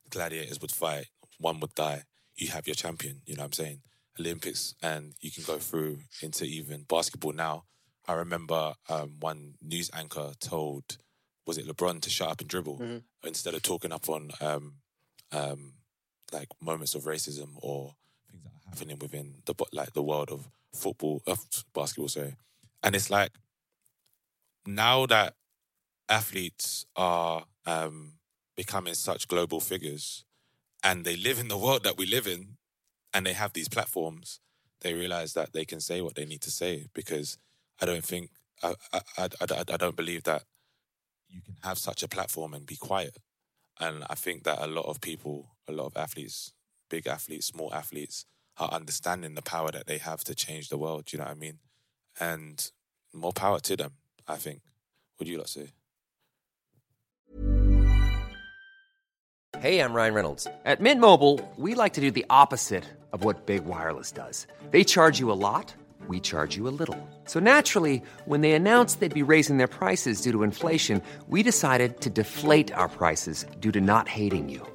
Gladiators would fight, one would die. You have your champion, you know what I'm saying? Olympics, and you can go through into even basketball now. I remember um, one news anchor told, was it LeBron to shut up and dribble Mhm. instead of talking up on um, um, like moments of racism or things that are happening within the like the world of football, of basketball. Sorry, and it's like now that athletes are um, becoming such global figures and they live in the world that we live in and they have these platforms, they realize that they can say what they need to say because I don't think, I, I, I, I, I don't believe that you can have such a platform and be quiet. And I think that a lot of people, a lot of athletes, big athletes, small athletes, are understanding the power that they have to change the world. You know what I mean? And more power to them, I think. Do you lot say? Hey, I'm Ryan Reynolds. At Mint Mobile, we like to do the opposite of what Big Wireless does. They charge you a lot, we charge you a little. So naturally, when they announced they'd be raising their prices due to inflation, we decided to deflate our prices due to not hating you.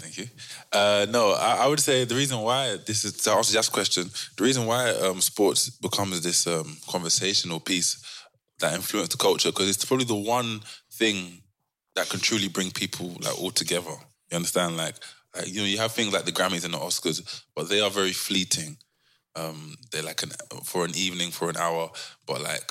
Thank you. Uh, no, I, I would say the reason why this is to answer Jack's question, the reason why um, sports becomes this um, conversational piece that influences the culture because it's probably the one thing that can truly bring people like all together. You understand? Like, like you know, you have things like the Grammys and the Oscars, but they are very fleeting. Um, they're like an for an evening, for an hour, but like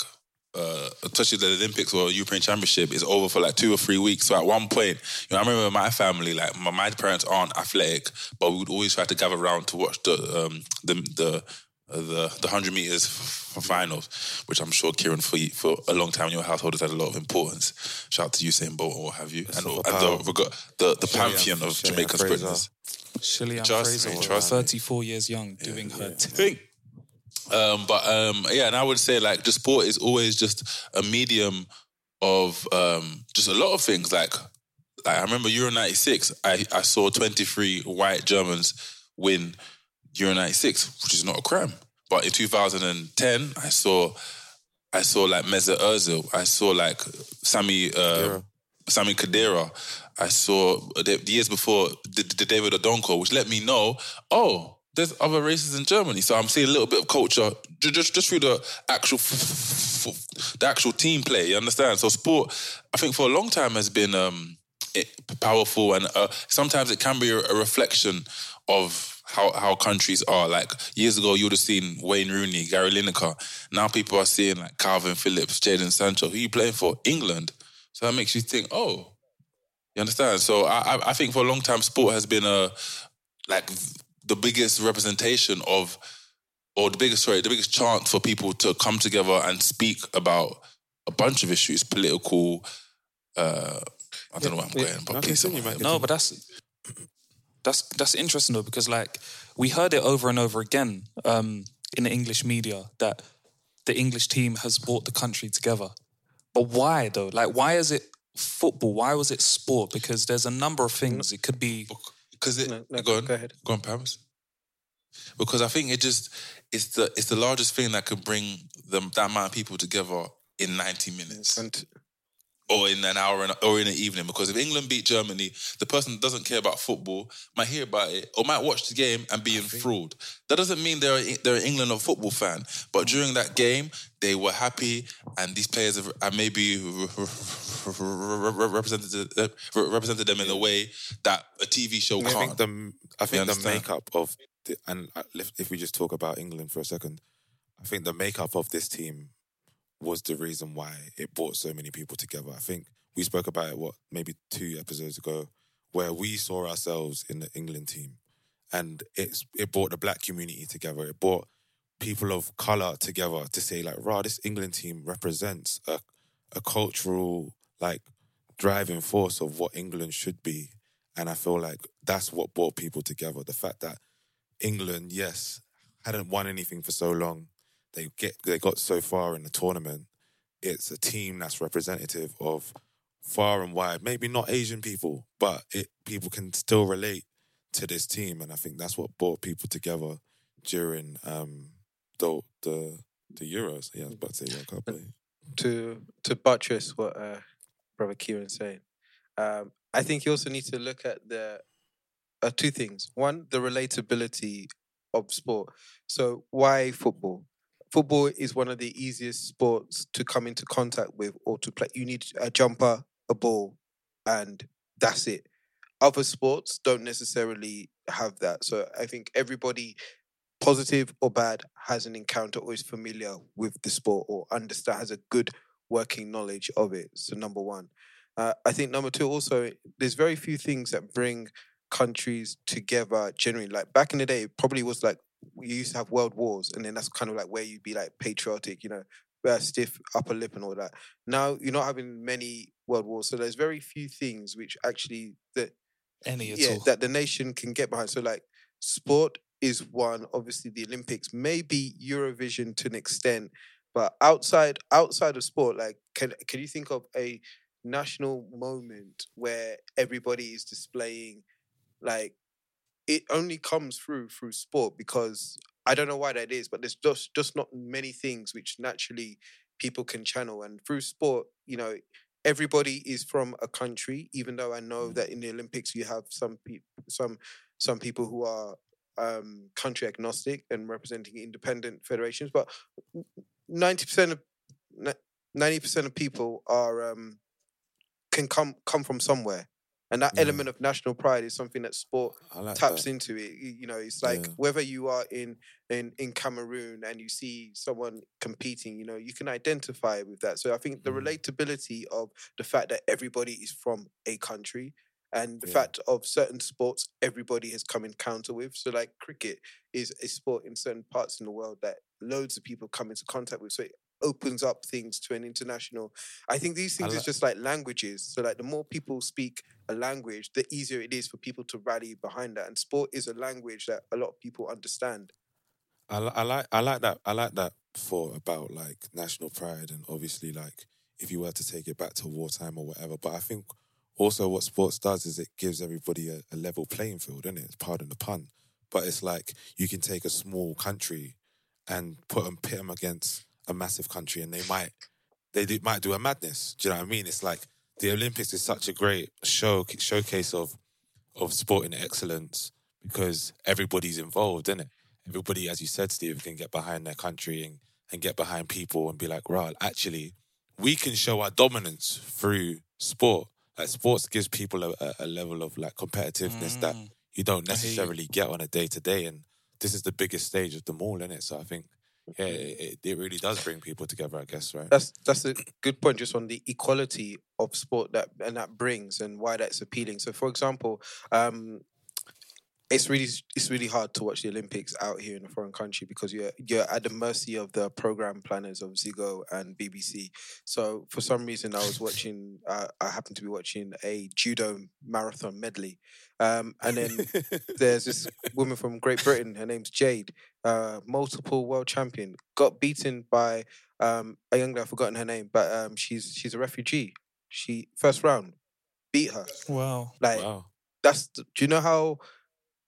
uh, especially the Olympics or European Championship is over for like two or three weeks. So at one point, you know, I remember my family, like my, my parents aren't athletic, but we would always try to gather around to watch the um, the the uh, the the hundred meters f- finals, which I'm sure Kieran for you, for a long time in your household has had a lot of importance. Shout out to Usain Bolt or what have you, and, and the, the the the pantheon of Jamaican sprinters. Shelly-Ann Trust Fraser, me, was trust me. 34 years young, doing her thing. Um, but um, yeah, and I would say like just sport is always just a medium of um, just a lot of things. Like, like I remember Euro '96, I, I saw 23 white Germans win Euro '96, which is not a crime. But in 2010, I saw I saw like Mesut Ozil, I saw like Sami uh, Sami Khedira, I saw the, the years before the, the David Odonkor, which let me know, oh, there's other races in Germany. So I'm seeing a little bit of culture ju- just just through the actual the actual team play. You understand? So sport, I think for a long time has been um, powerful, and uh, sometimes it can be a, reflection of how how countries are. Like years ago, you would have seen Wayne Rooney, Gary Lineker. Now people are seeing like Kalvin Phillips, Jadon Sancho. Who you playing for? England. So that makes you think, oh, you understand? So I, I, I think for a long time, sport has been a like the biggest representation of, or the biggest sorry, the biggest chance for people to come together and speak about a bunch of issues, political. Uh, I don't know where I'm going, but please, someone- No, but that's that's that's interesting though because like we heard it over and over again um, in the English media that the English team has brought the country together. But why though? Like, why is it football? Why was it sport? Because there's a number of things. It could be because it go on, go ahead, go on, Pams. Because I think it just it's the it's the largest thing that could bring them that amount of people together in ninety minutes. Or in an hour and- or in an evening. Because if England beat Germany, the person that doesn't care about football might hear about it or might watch the game and be enthralled. That doesn't mean they're a- they're an England or football fan. But during that game, they were happy, and these players have, have maybe represented represented them in a way that a TV show I can't. think the I You think the makeup of the, and uh, if we just talk about England for a second, I think the makeup of this team was the reason why it brought so many people together. I think we spoke about it what maybe two episodes ago, where we saw ourselves in the England team, and it's it brought the black community together. It brought people of color together to say like, "Rah, this England team represents a a cultural like driving force of what England should be." And I feel like that's what brought people together. The fact that England, yes, hadn't won anything for so long. They get they got so far in the tournament. It's a team that's representative of far and wide. Maybe not Asian people, but it people can still relate to this team, and I think that's what brought people together during um the the the Euros. Yeah, I was about to say World Cup. but- to to buttress what uh, brother Kieran's saying, um, I think you also need to look at the uh, two things. One, the relatability of sport. So why football? Football is one of the easiest sports to come into contact with or to play. You need a jumper, a ball, and that's it. Other sports don't necessarily have that. So I think everybody positive or bad, has an encounter or is familiar with the sport or understand has a good working knowledge of it. So number one, uh, I think number two also there's very few things that bring countries together generally. Like back in the day, it probably was like we used to have world wars, and then that's kind of like where you'd be like patriotic, you know, stiff upper lip and all that. Now you're not having many world wars, so there's very few things which actually that Any at yeah all. that the nation can get behind. So like sport is one. Obviously, the Olympics, maybe Eurovision to an extent, but outside outside of sport, like can can you think of a national moment where everybody is displaying like it only comes through through sport because I don't know why that is, but there's just just not many things which naturally people can channel and through sport, you know, everybody is from a country. Even though I know that in the Olympics you have some people, some some people who are um, country agnostic and representing independent federations, but ninety percent of ninety percent of people are um, can come come from somewhere. And that element of national pride is something that sport like taps that. into it. You know, it's like Yeah. whether you are in, in in Cameroon and you see someone competing, you know, you can identify with that. So I think Mm. the relatability of the fact that everybody is from a country and the Yeah. fact of certain sports everybody has come encounter with. So like cricket is a sport in certain parts in the world that loads of people come into contact with. So it opens up things to an international. I think these things is just like languages. So like the more people speak a language, the easier it is for people to rally behind that. And sport is a language that a lot of people understand. I, I like I like that I like that thought about like national pride and obviously like if you were to take it back to wartime or whatever. But I think also what sports does is it gives everybody a, a level playing field, isn't it? Pardon the pun. But it's like you can take a small country and put them pit them against a massive country, and they might they do, might do a madness. Do you know what I mean? It's like the Olympics is such a great show showcase of of sporting excellence because everybody's involved in it. Everybody, as you said, Steve, can get behind their country and, and get behind people and be like, right, actually, we can show our dominance through sport. Like sports gives people a, a- level of like competitiveness that mm. you don't I hear you. necessarily get on a day to day. And this is the biggest stage of them all, isn't it? So I think, yeah, it, it- it really does bring people together, I guess, right? That's that's a good point, just on the equality of sport that and that brings and why that's appealing. So, for example, um, it's really it's really hard to watch the Olympics out here in a foreign country because you're you're at the mercy of the program planners of Ziggo and BBC. So, for some reason, I was watching. Uh, I happened to be watching a judo marathon medley, um, and then there's this woman from Great Britain. Her name's Jade, uh, multiple world champion. Got beaten by um, a young girl. I've forgotten her name, but um, she's she's a refugee. She first round beat her. Wow. Like that's. Do you know how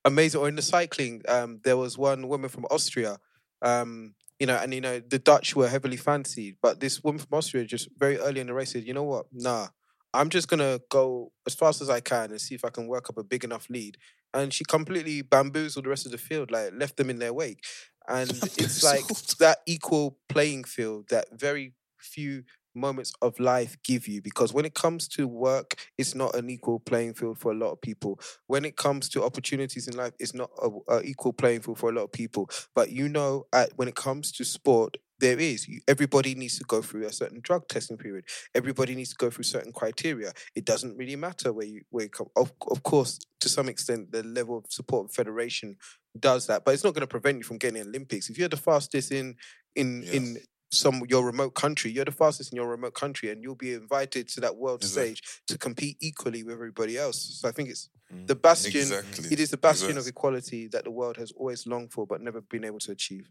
amazing? Or in the cycling, um, there was one woman from Austria. Um, you know, and you know the Dutch were heavily fancied, but this woman from Austria just very early in the race said, "You know what? Nah, I'm just gonna go as fast as I can and see if I can work up a big enough lead." And she completely bamboozled the rest of the field, like left them in their wake. And it's like that equal playing field that very few moments of life give you because when it comes to work it's not an equal playing field for a lot of people. When it comes to opportunities in life it's not a, a equal playing field for a lot of people. But you know at, when it comes to sport there is. Everybody needs to go through a certain drug testing period. Everybody needs to go through certain criteria. It doesn't really matter where you where you come. Of, of course to some extent the level of support of federation does that but it's not going to prevent you from getting olympics. If you're the fastest in in in some your remote country you're the fastest in your remote country and you'll be invited to that world stage to compete equally with everybody else so i think it's mm, the bastion Exactly. it is the bastion of equality that the world has always longed for but never been able to achieve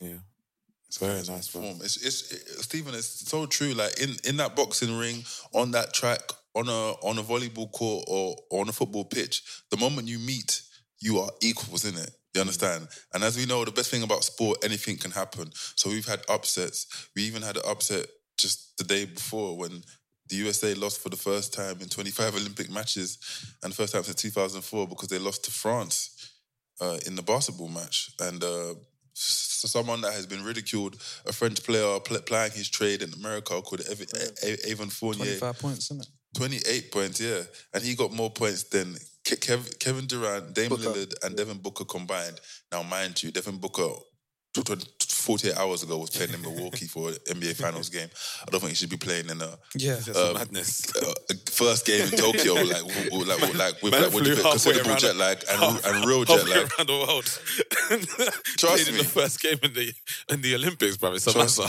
Yeah. It's very nice form. It's, it's it, Stephen. It's so true. Like in, in that boxing ring, on that track, on a on a volleyball court or, or on a football pitch, the moment you meet, you are equals in it. You understand? And as we know, the best thing about sport, anything can happen. So we've had upsets. We even had an upset just the day before when the USA lost for the first time in 25 Olympic matches and the first time since 2004 because they lost to France uh, in the basketball match. And uh, s- someone that has been ridiculed, a French player pl- plying his trade in America called Ev- A- A- Evan Fournier. 25 points, isn't it? 28 points, yeah. And he got more points than Kev- Kevin Durant, Dame Booker. Lillard, and Devin Booker combined. Now, mind you, Devin Booker, tw- tw- 48 hours ago, was playing in Milwaukee for an NBA Finals game. I don't think he should be playing in a Yeah. Um, madness. uh, first game in Tokyo, like, w- w- like, like with, Man like, with the considerable jet the- lag and, half- and real jet lag. around the world. Trust Played in the first game in the in the Olympics, bro. It's a Trust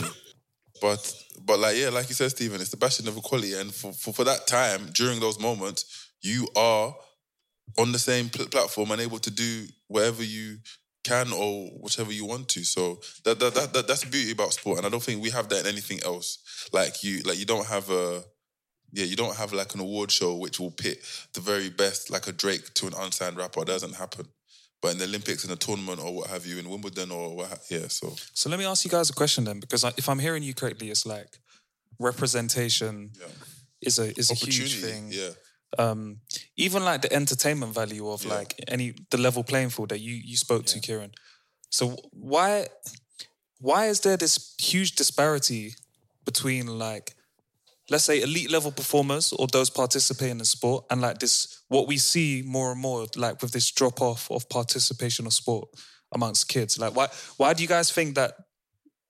But but like yeah, like you said, Stephen, it's the bastion of equality, and for for, for that time during those moments, you are on the same pl- platform and able to do whatever you can or whichever you want to. So that, that that that that's the beauty about sport, and I don't think we have that in anything else. Like you like you don't have a. Yeah, you don't have like an award show which will pit the very best, like a Drake to an unsigned rapper. It doesn't happen. But in the Olympics, in a tournament or what have you, in Wimbledon or what, ha- yeah. So So let me ask you guys a question then, because if I'm hearing you correctly, it's like representation is a is a huge thing. yeah. Um, even like the entertainment value of like any the level playing field that you you spoke to, Kieran. So why why is there this huge disparity between like let's say elite level performers or those participating in sport and like this what we see more and more like with this drop off of participation of sport amongst kids? Like why why do you guys think that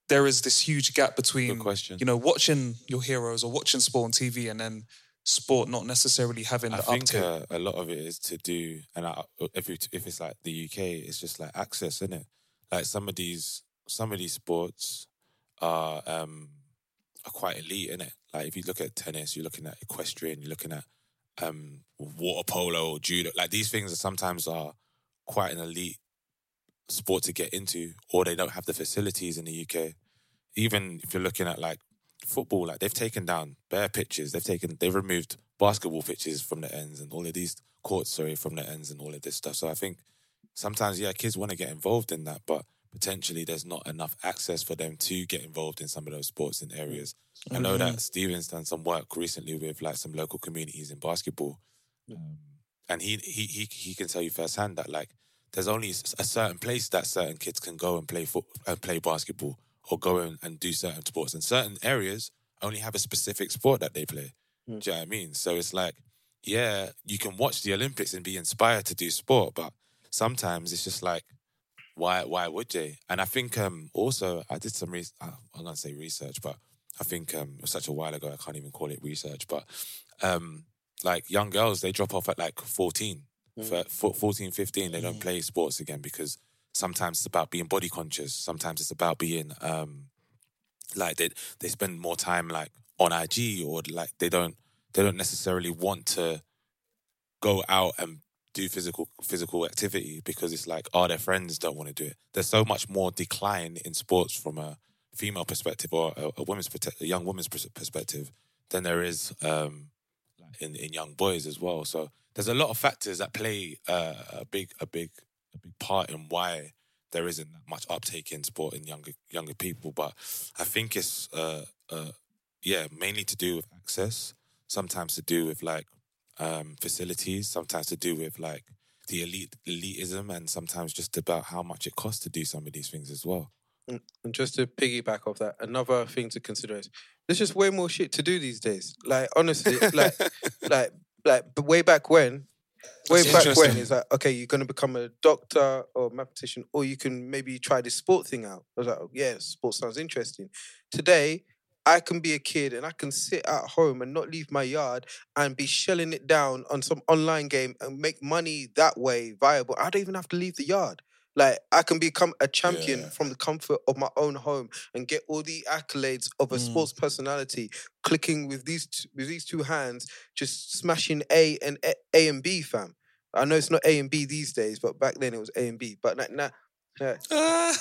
there is this huge gap between you know watching your heroes or watching sport on TV and then sport not necessarily having I the think uptake uh, a lot of it is to do, and I, if it, if it's like the UK, it's just like access, isn't it? Like some of these some of these sports are um are quite elite, in it. Like if you look at tennis, you're looking at equestrian, you're looking at um water polo or judo. Like these things are sometimes are quite an elite sport to get into, or they don't have the facilities in the UK. Even if you're looking at like football, like they've taken down bare pitches, they've taken, they've removed basketball pitches from the ends and all of these courts, sorry, from the ends and all of this stuff. So I think sometimes, yeah, kids want to get involved in that, but potentially there's not enough access for them to get involved in some of those sports and areas. I know that Steven's done some work recently with like some local communities in basketball, um, and he he he he can tell you firsthand that like there's only a certain place that certain kids can go and play foot and play basketball or go and, and do certain sports, and certain areas only have a specific sport that they play. Do you know what I mean? So it's like, yeah, you can watch the Olympics and be inspired to do sport, but sometimes it's just like, why why would they? And I think um also I did some research. I'm gonna say research, but I think um it was such a while ago I can't even call it research. But um like young girls they drop off at like 14, for, for 14, 15. They don't play sports again because sometimes it's about being body conscious. Sometimes it's about being um like they they spend more time like on IG or like they don't they don't necessarily want to go out and do physical physical activity because it's like oh their friends don't want to do it. There's so much more decline in sports from a female perspective or a, a woman's a young woman's perspective than there is um, in in young boys as well. So there's a lot of factors that play uh, a big a big a big part in why there isn't that much uptake in sport in younger younger people. But I think it's uh, uh, yeah mainly to do with access. Sometimes to do with like um, facilities. Sometimes to do with like the elite elitism, and sometimes just about how much it costs to do some of these things as well. And just to piggyback off that, another thing to consider is there's just way more shit to do these days. Like honestly, like like like way back when, way That's back when it's like okay, you're gonna become a doctor or a mathematician, or you can maybe try this sport thing out. I was like, oh, yeah, sport sounds interesting. Today, I can be a kid and I can sit at home and not leave my yard and be shelling it down on some online game and make money that way viable. I don't even have to leave the yard. Like I can become a champion from the comfort of my own home and get all the accolades of a Mm. sports personality, clicking with these t- with these two hands, just smashing A and A, A and B, fam. I know it's not A and B these days, but back then it was A and B. But like, nah, yeah.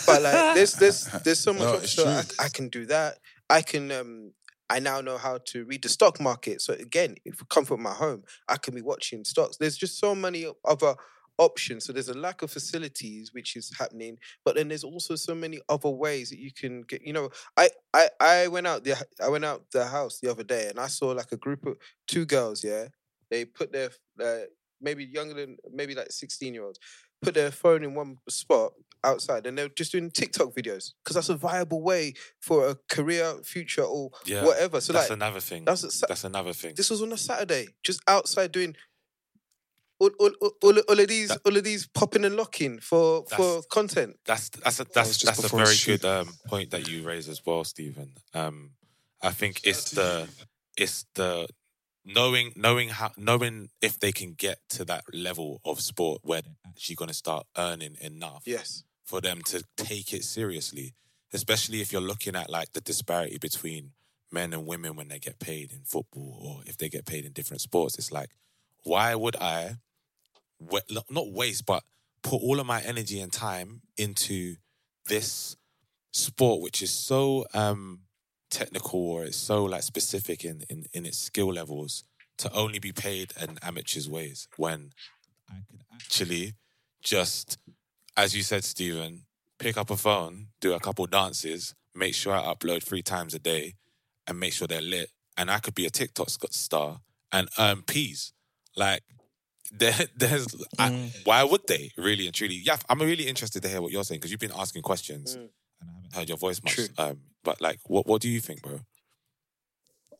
but like there's there's there's so much. No, so I. I can do that. I can um I now know how to read the stock market. So again, if comfort my home, I can be watching stocks. There's just so many other options. So there's a lack of facilities which is happening, but then there's also so many other ways that you can get. You know, I I I went out the I went out the house the other day and I saw like a group of two girls. Yeah, they put their uh, maybe younger than maybe like 16 year olds put their phone in one spot outside and they're just doing TikTok videos because that's a viable way for a career, future, or Yeah, whatever. So that's like another thing. That's a, That's another thing. this was on a Saturday, just outside doing all, all, all, all, of- all of these all of these popping and locking for for That's- content. That's that's a, that's just that's a very shoot. good um, point that you raise as well, Stephen. Um, I think it's the it's the knowing knowing how knowing if they can get to that level of sport where they're actually going to start earning enough Yes. for them to take it seriously, especially if you're looking at like the disparity between men and women when they get paid in football or if they get paid in different sports. It's like, why would I, wa- no- not waste, but put all of my energy and time into this sport, which is so um, technical or it's so like specific in, in, in its skill levels to only be paid in amateurs ways when I could actually just, as you said, Stephen, pick up a phone, do a couple dances, make sure I upload three times a day, and make sure they're lit. And I could be a TikTok star and earn peas. Like, there, there's I, why would they really and truly? Yeah, I'm really interested to hear what you're saying because you've been asking questions and I haven't heard your voice much. Um, but like, what what do you think, bro?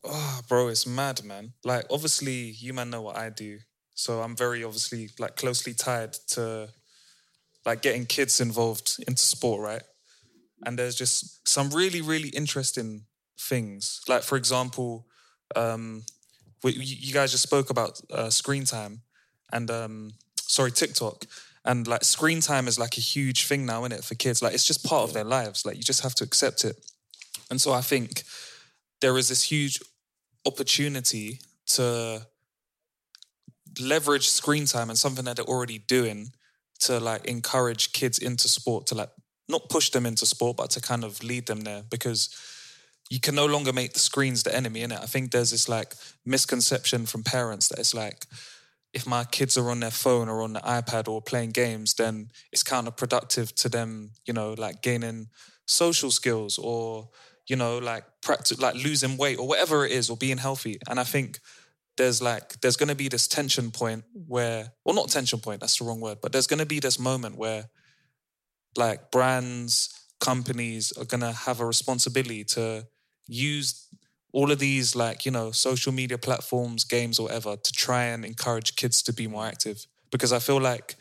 Oh, bro, it's mad, man. Like, obviously, you man know what I do. So I'm very obviously like closely tied to like getting kids involved into sport, right? And there's just some really, really interesting things. Like, for example, um, you you guys just spoke about uh, screen time and um, sorry, TikTok. And like screen time is like a huge thing now, isn't it, for kids? Like it's just part of their lives. Like you just have to accept it. And so I think there is this huge opportunity to leverage screen time and something that they're already doing to like encourage kids into sport to like not push them into sport, but to kind of lead them there because you can no longer make the screens the enemy in it. I think there's this like misconception from parents that it's like if my kids are on their phone or on the iPad or playing games, then it's counterproductive to them, you know, like gaining social skills or, you know, like practice like losing weight or whatever it is or being healthy. And I think there's like there's gonna be this tension point where well not tension point, that's the wrong word, but there's gonna be this moment where like brands, companies are gonna have a responsibility to use all of these like you know social media platforms games or whatever to try and encourage kids to be more active. Because i feel like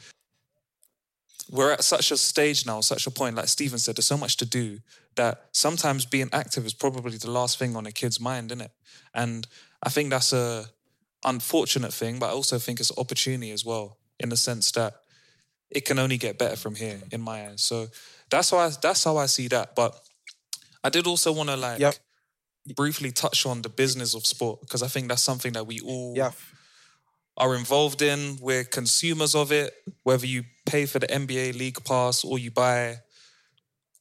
we're at such a stage now such a point like Stephen said there's so much to do that sometimes being active is probably the last thing on a kid's mind isn't it and i think that's a unfortunate thing but i also think it's an opportunity as well in the sense that it can only get better from here in my eyes. So that's i that's how i see that. But i did also want to like Yep. Briefly touch on the business of sport because I think that's something that we all Yeah. are involved in. We're consumers of it, whether you pay for the NBA League Pass or you buy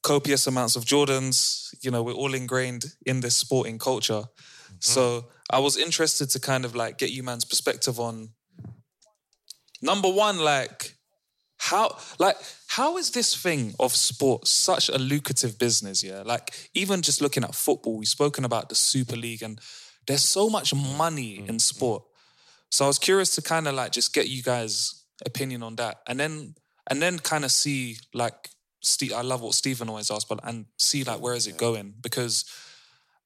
copious amounts of Jordans. You know, we're all ingrained in this sporting culture. Mm-hmm. So I was interested to kind of like get you man's perspective on number one, like how like how is this thing of sport such a lucrative business yeah? Like even just looking at football we've spoken about the super league and there's so much money mm, in mm. sport. So i was curious to kind of like just get you guys opinion on that and then and then kind of see like Steve, i love what stephen always asks but and see like where is it going? Because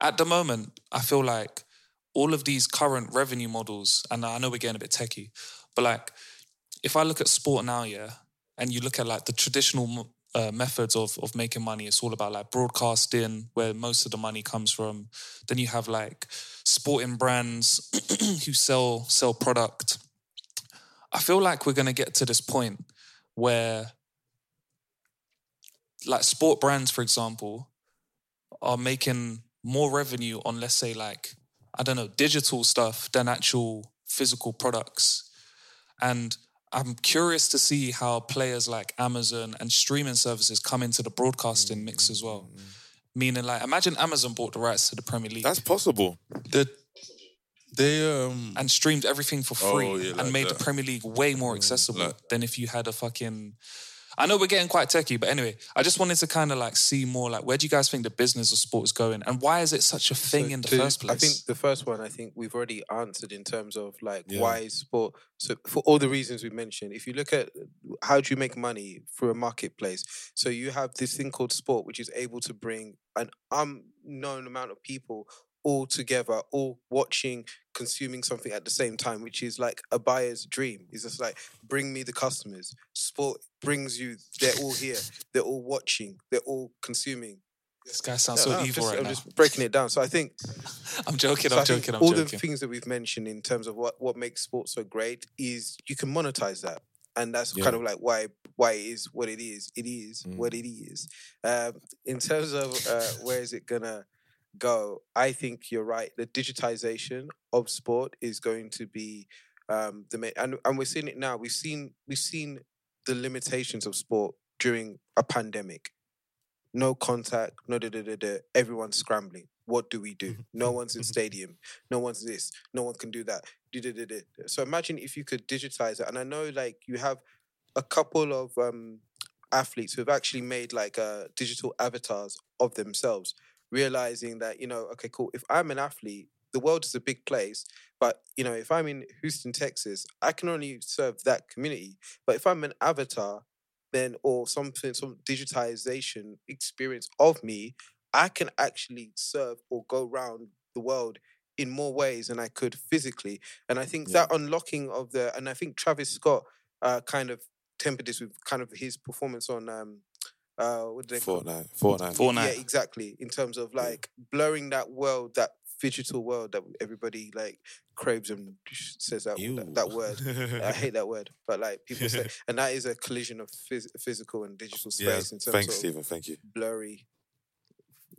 at the moment i feel like all of these current revenue models and i know we're getting a bit techie but like if I look at sport now, yeah, and you look at like the traditional uh, methods of of making money, it's all about like broadcasting, where most of the money comes from. Then you have like sporting brands who sell sell product. I feel like we're gonna get to this point where, like sport brands, for example, are making more revenue on, let's say, like I don't know, digital stuff than actual physical products. And I'm curious to see how players like Amazon and streaming services come into the broadcasting mix as well. Meaning, like, imagine Amazon bought the rights to the Premier League. That's possible. They, they um and streamed everything for free Oh, yeah, like and made that. the Premier League way more accessible than if you had a fucking. I know we're getting quite techie, but anyway, I just wanted to kind of like see more like where do you guys think the business of sport is going, and why is it such a thing So in the to- first place? I think the first one, I think we've already answered in terms of like Yeah. why is sport. So for all the reasons we mentioned, if you look at how do you make money through a marketplace, so you have this thing called sport, which is able to bring an unknown amount of people all together, all watching, consuming something at the same time, which is like a buyer's dream. It's just like bring me the customers. Sport brings you. They're all here. They're all watching. They're all consuming. this guy sounds No, so no, I'm evil just, right I'm now. just breaking it down. So I think I'm joking. so I'm joking. I'm joking. all joking. the things that we've mentioned in terms of what what makes sports so great is you can monetize that, and that's Yeah. kind of like why why it is what it is. It is Mm. what it is. Um, in terms of uh, where is it gonna go? I think you're right. The digitization of sport is going to be um, the main, and and we're seeing it now. We've seen we've seen the limitations of sport during a pandemic no contact, no da da da da. Everyone's scrambling. What do we do? No one's in stadium. No one's this. No one can do that. Da, da, da, da. So imagine if you could digitize it. And I know like you have a couple of um, athletes who've actually made like uh, digital avatars of themselves, realizing that you know, okay, cool. If I'm an athlete, the world is a big place, but you know, if I'm in Houston, Texas, I can only serve that community. But if I'm an avatar, then or something some digitization experience of me i can actually serve or go around the world in more ways than i could physically and i think that unlocking of the and i think travis scott uh, kind of tempered this with kind of his performance on um uh what do they call it? Fortnite. Fortnite. yeah exactly in terms of like blurring that world that digital world that everybody like craves and says that that, that word i hate that word but like people say and that is a collision of phys- physical and digital Yeah, space in terms thanks, of Stephen. Thank you. blurry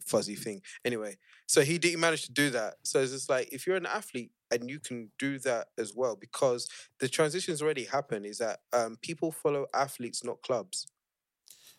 fuzzy thing. Anyway, so he did he managed to do that. So it's just like if you're an athlete and you can do that as well, because the transition's already happened. Is that um, people follow athletes, not clubs.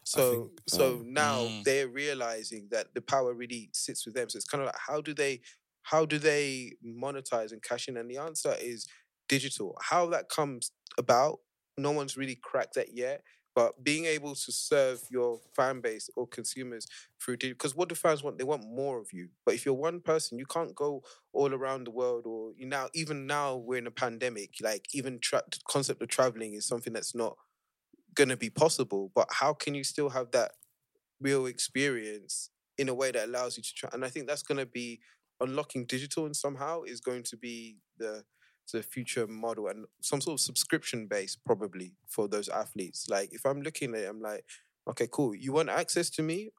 So think, so um, now Mm. they're realizing that the power really sits with them. So it's kind of like how do they how do they monetize and cash in? And the answer is digital. How that comes about, no one's really cracked that yet. But being able to serve your fan base or consumers through digital, because what do fans want? They want more of you. But if you're one person, you can't go all around the world. Or you now, even now, we're in a pandemic. Like even tra- the concept of traveling is something that's not going to be possible. But how can you still have that real experience in a way that allows you to try? And I think that's going to be unlocking digital and somehow is going to be the the future model and some sort of subscription base probably for those athletes. Like if I'm looking at it, I'm like, okay, cool. You want access to me?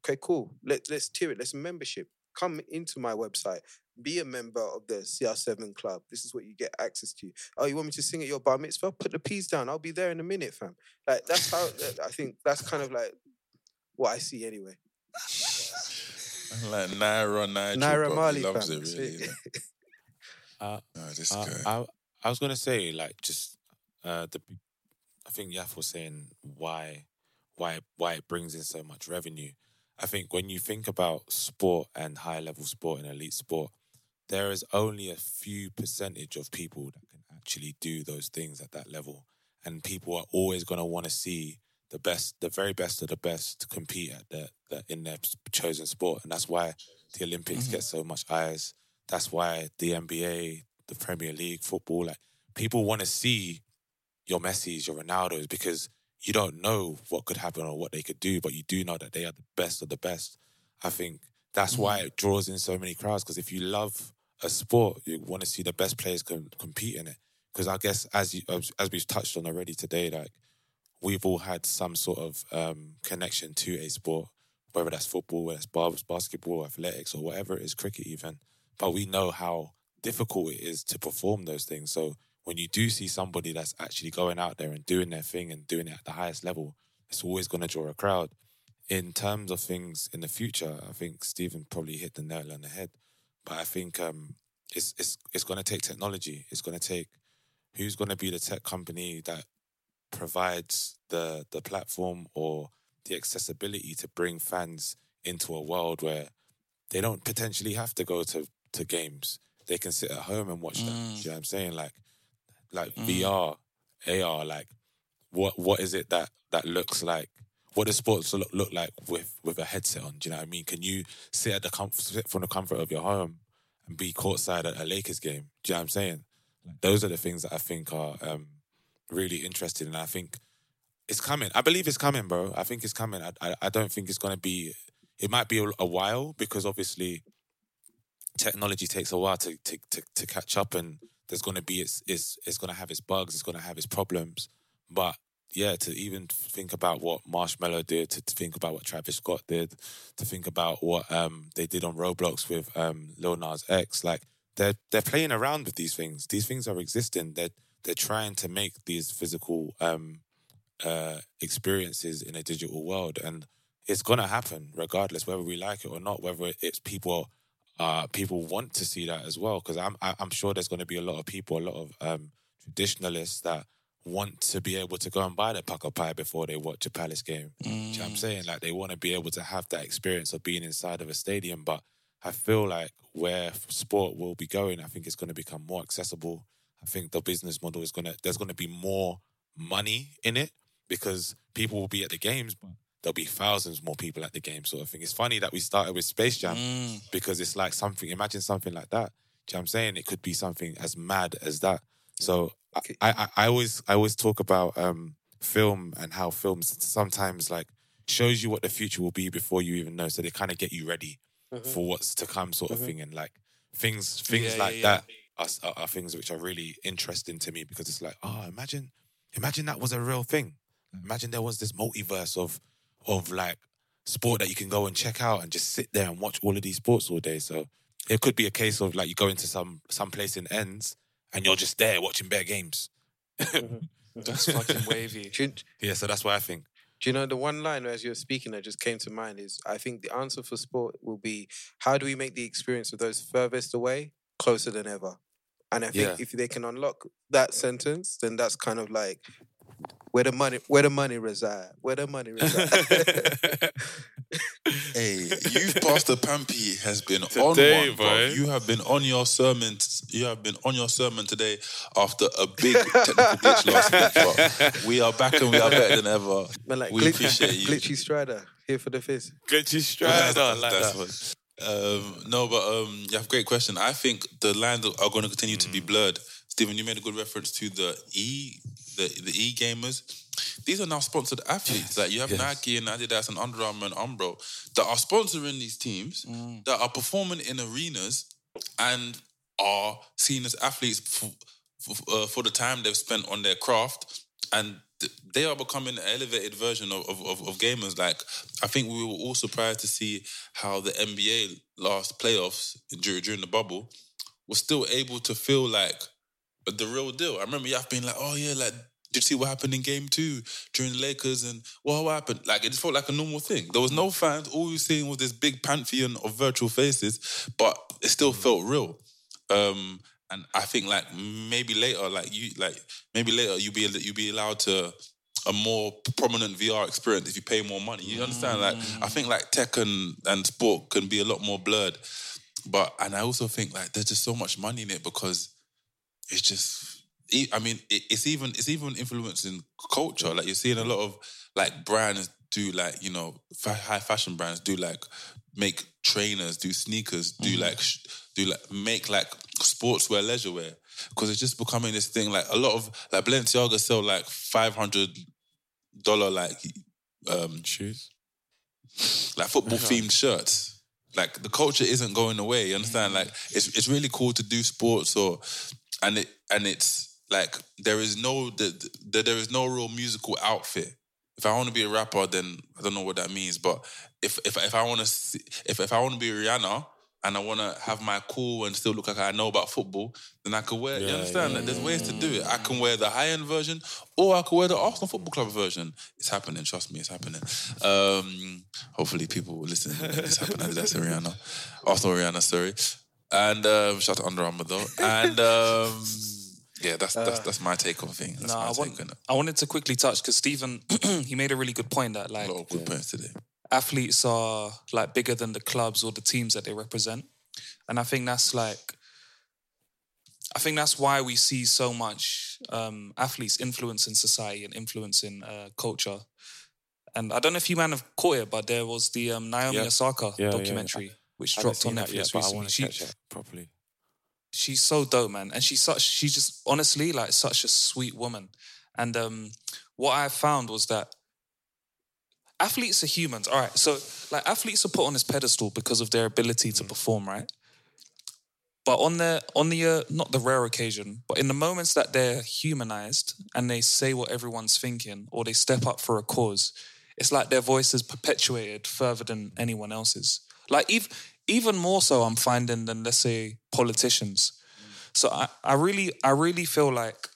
Okay, cool. Let let's tier it. Let's membership. Come into my website. Be a member of the CR7 club. This is what you get access to. Oh, you want me to sing at your bar mitzvah? Put the peas down. I'll be there in a minute, fam. Like that's how I think that's kind of like what I see anyway. like Naira, Naira, Naira Marley, he loves fam. it really. it. Uh, No, this uh, guy. I, I was gonna say like just uh, the I think Yaf was saying why why why it brings in so much revenue. I think when you think about sport and high level sport and elite sport, there is only a few percentage of people that can actually do those things at that level, and people are always going to want to see the best, the very best of the best to compete at the, the in their chosen sport, and that's why the Olympics mm-hmm. get so much eyes. That's why the NBA, the Premier League, football, like people want to see your Messi's, your Ronaldo's, because you don't know what could happen or what they could do, but you do know that they are the best of the best. I think that's why mm-hmm. it draws in so many crowds. Because if you love a sport, you want to see the best players com- compete in it. Because I guess as you, as, we've touched on already today, like we've all had some sort of um, connection to a sport, whether that's football, whether that's bas- basketball, athletics, or whatever it is, cricket even. But we know how difficult it is to perform those things. So when you do see somebody that's actually going out there and doing their thing and doing it at the highest level, it's always going to draw a crowd. In terms of things in the future, I think Stephen probably hit the nail on the head. But I think um, it's it's it's going to take technology. It's going to take who's going to be the tech company that provides the the platform or the accessibility to bring fans into a world where they don't potentially have to go to to games. They can sit at home and watch them. You know what I'm saying? Like like VR, AR, like what what is it that that looks like? What does sports look, look like with with a headset on? Do you know what I mean? Can you sit at the comfort from the comfort of your home and be courtside at a Lakers game? Do you know what I'm saying? Those are the things that I think are um, really interesting, and I think it's coming. I believe it's coming, bro. I think it's coming. I I, I don't think it's gonna be. It might be a, a while because obviously technology takes a while to to to, to catch up, and there's gonna be its it's it's gonna have its bugs. It's gonna have its problems, but. Yeah, to even think about what Marshmello did, to, to think about what Travis Scott did, to think about what um, they did on Roblox with um, Lil Nas X, like they're they're playing around with these things. These things are existing. They're they're trying to make these physical um, uh, experiences in a digital world, and it's gonna happen regardless whether we like it or not. Whether it's people uh, people want to see that as well, because I'm I- I'm sure there's gonna be a lot of people, a lot of um, traditionalists that want to be able to go and buy their Pukka pie before they watch a Palace game. Do you know what I'm mm. saying? Like they want to be able to have that experience of being inside of a stadium, but I feel like where sport will be going, I think it's going to become more accessible. I think the business model is going to, there's going to be more money in it because people will be at the games, but there'll be thousands more people at the game sort of thing. It's funny that we started with Space Jam mm. because it's like something, imagine something like that. Do you know what I'm saying? It could be something as mad as that. So I, I, I always, I always talk about um, film and how films sometimes like shows you what the future will be before you even know. So they kind of get you ready Mhm. for what's to come, sort of Mhm. thing. And like things, things Yeah, like yeah, that are, are, are things which are really interesting to me because it's like, oh, imagine, imagine that was a real thing. Imagine there was this multiverse of, of like sport that you can go and check out and just sit there and watch all of these sports all day. So it could be a case of like you go into some some place in ends and you're just there watching bare games. Mm-hmm. Mm-hmm. That's fucking wavy. Do you, Yeah, so that's what I think. Do you know the one line as you're speaking that just came to mind is I think the answer for sport will be how do we make the experience of those furthest away closer than ever? And I think Yeah. if they can unlock that sentence, then that's kind of like where the money where the money reside. Where the money reside. Hey, youth pastor Pampy has been on Today, one, bro. You have been on your sermon. You have been on your sermon today after a big technical glitch last week. But we are back and we are better than ever. Man, like we glitchy, appreciate you. glitchy Strider here for the fizz. Glitchy Strider, That's- like that's that. what- Um, no, but um, you have a great question. I think the lines are going to continue to be blurred. Stephen, you made a good reference to the e the the e gamers. These are now sponsored athletes. Like you have Yes. Nike and Adidas and Under Armour and Umbro that are sponsoring these teams that are performing in arenas and are seen as athletes for, for, uh, for the time they've spent on their craft and they are becoming an elevated version of, of, of, of gamers. Like, I think we were all surprised to see how the NBA last playoffs during, during the bubble was still able to feel like the real deal. I remember Yaf being like, oh yeah, like, did you see what happened in game two during the Lakers and what happened? Like, it just felt like a normal thing. There was no fans. All were seeing was this big pantheon of virtual faces, but it still felt real. Um, and I think like maybe later, like you, like maybe later you'll be you'll be allowed to a more prominent VR experience if you pay more money. You understand? Like I think like tech and and sport can be a lot more blurred. But and I also think like there's just so much money in it because it's just. I mean, it's even it's even influencing culture. Like you're seeing a lot of like brands do like you know fa- high fashion brands do like make trainers, do sneakers, do mm-hmm. like sh- do like make like sportswear, leisure wear because it's just becoming this thing. Like a lot of like Balenciaga sell like five hundred dollar like um shoes, like football themed shirts. Like the culture isn't going away. You understand? Like it's it's really cool to do sports or and it and it's like there is no the, the, there is no real musical outfit. If I want to be a rapper, then I don't know what that means. But if if if I want to if if I want to be Rihanna and I want to have my cool and still look like I know about football, then I could wear. you Yeah, understand? yeah, Like, there's ways to do it. I can wear the high end version, or I could wear the Arsenal Football Club version. It's happening. Trust me, it's happening. Um, hopefully, people will listen. This happening. That's Rihanna, Arsenal Rihanna. Sorry, and um, shout out to Under Armour though. And um, yeah, that's that's that's my take on things. That's I, take want, on it. I wanted to quickly touch because Stephen he made a really good point that like A lot of good points today. Athletes are like bigger than the clubs or the teams that they represent, and I think that's like I think that's why we see so much um, athletes influencing society and influencing uh, culture. And I don't know if you man have caught it, but there was the um, Naomi Yeah. Osaka Yeah, yeah, yeah. documentary which dropped on Netflix yet, recently. She- properly. she's so dope, man. And she's such she's just honestly like such a sweet woman. And um what I found was that athletes are humans. All right. So like athletes are put on this pedestal because of their ability to perform, right? But on the on the uh, not the rare occasion, but in the moments that they're humanized and they say what everyone's thinking or they step up for a cause, it's like their voice is perpetuated further than anyone else's. Like even even more so, I'm finding than let's say politicians. So I, I really I really feel like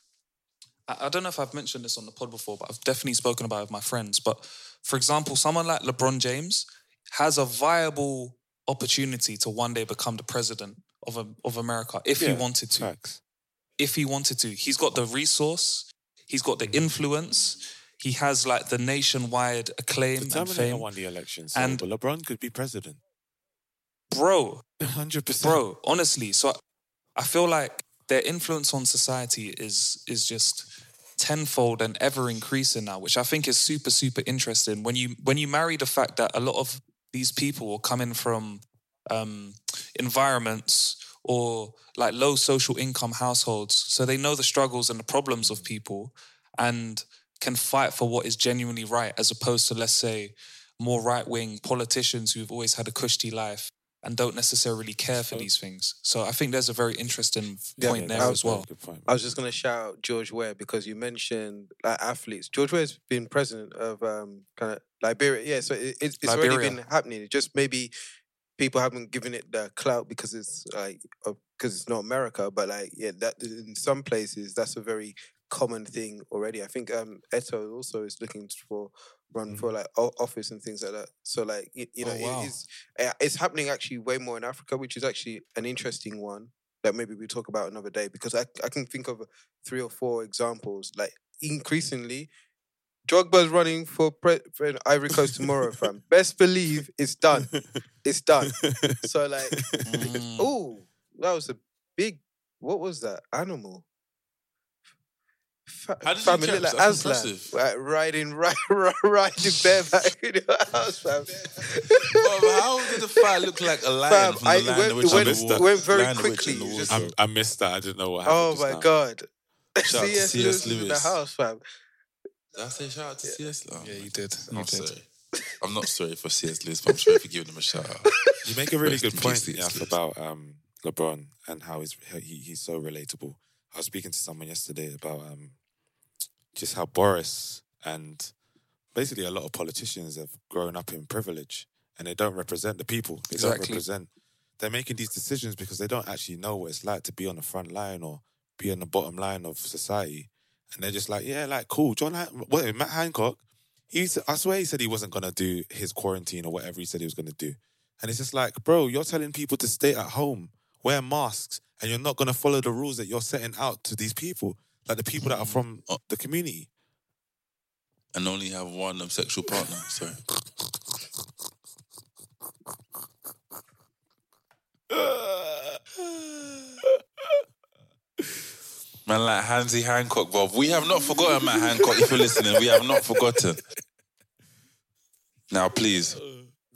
I, don't know if I've mentioned this on the pod before, but I've definitely spoken about it with my friends. But for example, someone like LeBron James has a viable opportunity to one day become the president of a, of America if he wanted to. Facts. If he wanted to, he's got the resource, he's got the mm-hmm. influence, he has like the nationwide acclaim The and fame. won the election, so And- LeBron could be president. Bro, hundred percent, bro. Honestly, so I feel like their influence on society is is just tenfold and ever increasing now, which I think is super super interesting. When you when you marry the fact that a lot of these people are coming from um, environments or like low social income households, so they know the struggles and the problems of people and can fight for what is genuinely right, as opposed to let's say more right wing politicians who've always had a cushy life and don't necessarily care for these things. So I think there's a very interesting Yeah, point there I- as well. I was just going to shout out George Weah because you mentioned like athletes. George Weah's been president of um, kind of Liberia. Yeah, so it, it's, it's already been happening. It just maybe people haven't given it the clout because it's like because it's not America. But like yeah, that in some places that's a very common thing already. I think um, Eto'o also is looking for run for like office and things like that. So like you, you know, Oh, wow. it's uh, it's happening actually way more in Africa, which is actually an interesting one that maybe we talk about another day because I I can think of three or four examples. Like increasingly, Drogba's running for, pre- for Ivory Coast tomorrow, fam. Best believe it's done. It's done. So like, oh, that was a big. What was that animal? Fa- How did you fam, it catch? looked like That's Aslan, impressive. like, riding, ri- ri- riding bareback in your house, fam. Bro, how did the fight look like a lion Fam, from the I- it Lion, went- the it Witch, went- and the it went very Lion, the Witch, quickly, and the just- Wardrobe. I, I missed that. I didn't know what happened. Oh just my now. god. Shout out to CS C.S. Lewis in the Lewis. house, fam. Did I say shout out to CS? Oh, Yeah, you did. I'm You did. sorry. I'm not sorry for CS Lewis, but I'm sorry for giving him a shout out. You make a really Rest good in point, peace, C.S. Yaf, Lewis. about um, LeBron and how he's he, he's so relatable. I was speaking to someone yesterday about um, just how Boris and basically a lot of politicians have grown up in privilege and they don't represent the people. They don't Exactly. represent. They're making these decisions because they don't actually know what it's like to be on the front line or be on the bottom line of society. And they're just like, yeah, like cool. John, Han- what, Matt Hancock, he's, I swear he said he wasn't gonna do his quarantine or whatever he said he was gonna do. And it's just like, bro, you're telling people to stay at home, wear masks, and you're not gonna follow the rules that you're setting out to these people, like the people that are from the community. And only have one um, sexual partner. Sorry. Man, like Hansi Hancock, Bob. We have not forgotten Matt Hancock. If you're listening, we have not forgotten. Now, please.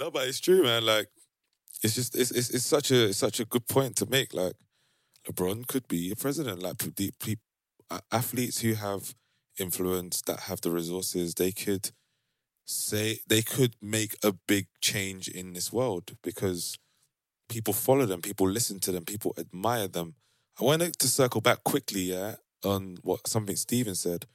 No, but it's true, man. Like, it's just it's it's, it's such a it's such a good point to make. Like, LeBron could be a president. Like, the pe- a- athletes who have influence that have the resources, they could say they could make a big change in this world because people follow them, people listen to them, people admire them. I wanted to circle back quickly, yeah, on what something Steven said.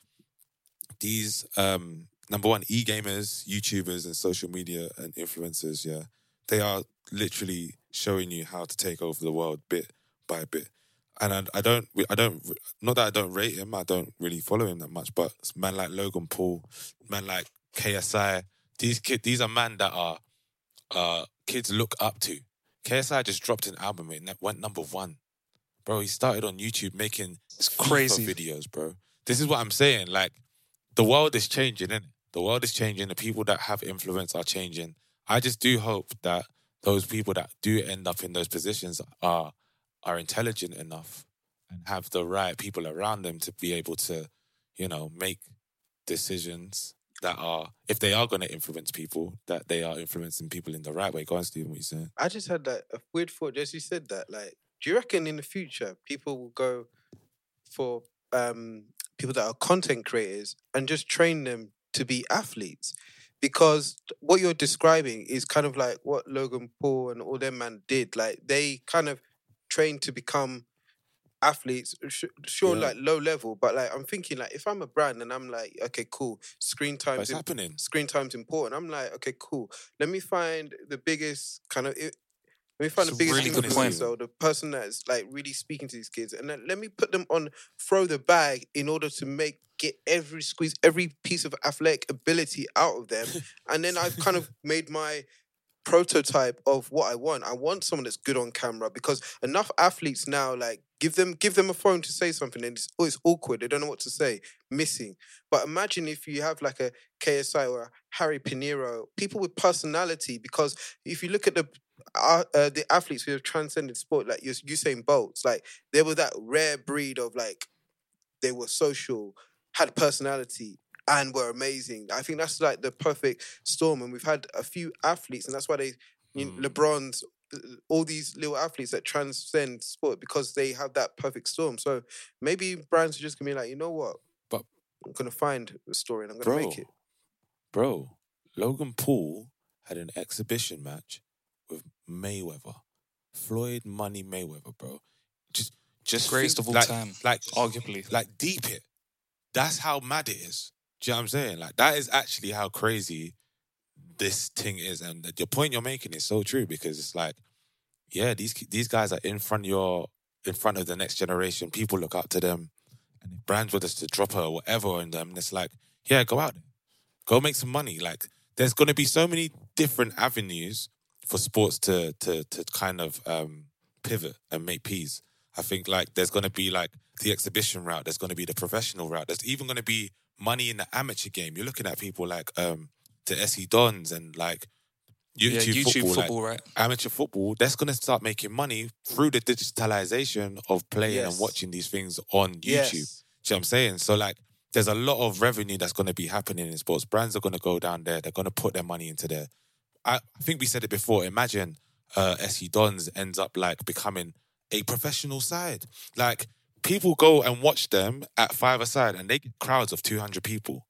These um number one, e-gamers, YouTubers, and social media and influencers, yeah, they are literally showing you how to take over the world bit by bit. And I, I don't, I don't, not that I don't rate him, I don't really follow him that much, but man like Logan Paul, man like KSI, these kid, these are men that are, uh, kids look up to. KSI just dropped an album, it went number one. Bro, he started on YouTube making It's crazy. videos, bro. This is what I'm saying. Like, the world is changing, is The world is changing. The people that have influence are changing. I just do hope that those people that do end up in those positions are are intelligent enough and have the right people around them to be able to, you know, make decisions that are, if they are going to influence people, that they are influencing people in the right way. Go on, Stephen, what you saying? I just had that a weird thought. Just you said that. Like, do you reckon in the future people will go for um, people that are content creators and just train them to be athletes? Because what you're describing is kind of like what Logan Paul and all them man did. Like they kind of trained to become athletes, sure, Yeah. like low level, but like I'm thinking like if I'm a brand and I'm like, okay, cool, screen time it's happening. Screen time's important. I'm like, okay, cool. Let me find the biggest kind of. Let me find It's the biggest really influencer, or the person that's like really speaking to these kids, and then let me put them on throw the bag in order to make get every squeeze every piece of athletic ability out of them, and then I've kind of made my prototype of what I want. I want someone that's good on camera because enough athletes now like give them give them a phone to say something and it's, oh, it's awkward. They don't know what to say, missing. But imagine if you have like a KSI or a Harry Pinero, people with personality. Because if you look at the uh, uh, the athletes who have transcended sport, like Us- Usain Bolts, like they were that rare breed of like they were social, had personality, and were amazing. I think that's like the perfect storm. And we've had a few athletes, and that's why they, you know, LeBron's, uh, all these little athletes that transcend sport because they have that perfect storm. So maybe brands are just gonna be like, you know what? But I'm gonna find a story and I'm gonna bro, make it. bro, Logan Paul had an exhibition match with Mayweather, Floyd Money Mayweather, bro. Just, just Greatest think- of all like, time, like arguably. like deep it. That's how mad it is. Do you know what I'm saying? Like that is actually how crazy this thing is, and the- your point you're making is so true because it's like, yeah, these these guys are in front of your in front of the next generation. People look up to them, and if brands were just to drop her or whatever on them, and it's like, yeah, go out Go make some money. Like there's going to be so many different avenues for sports to to to kind of um, pivot and make peas. I think like there's going to be like the exhibition route. There's going to be the professional route. There's even going to be money in the amateur game. You're looking at people like um, the SE Dons and like YouTube, Yeah, YouTube football, like, football, right? Amateur football. That's going to start making money through the digitalization of playing Yes. and watching these things on YouTube. Yes. Know what I'm saying? So like there's a lot of revenue that's going to be happening in sports. Brands are going to go down there. They're going to put their money into there. I, I think we said it before. Imagine uh, SE Dons ends up like becoming a professional side. Like people go and watch them at five aside, and they get crowds of 200 people.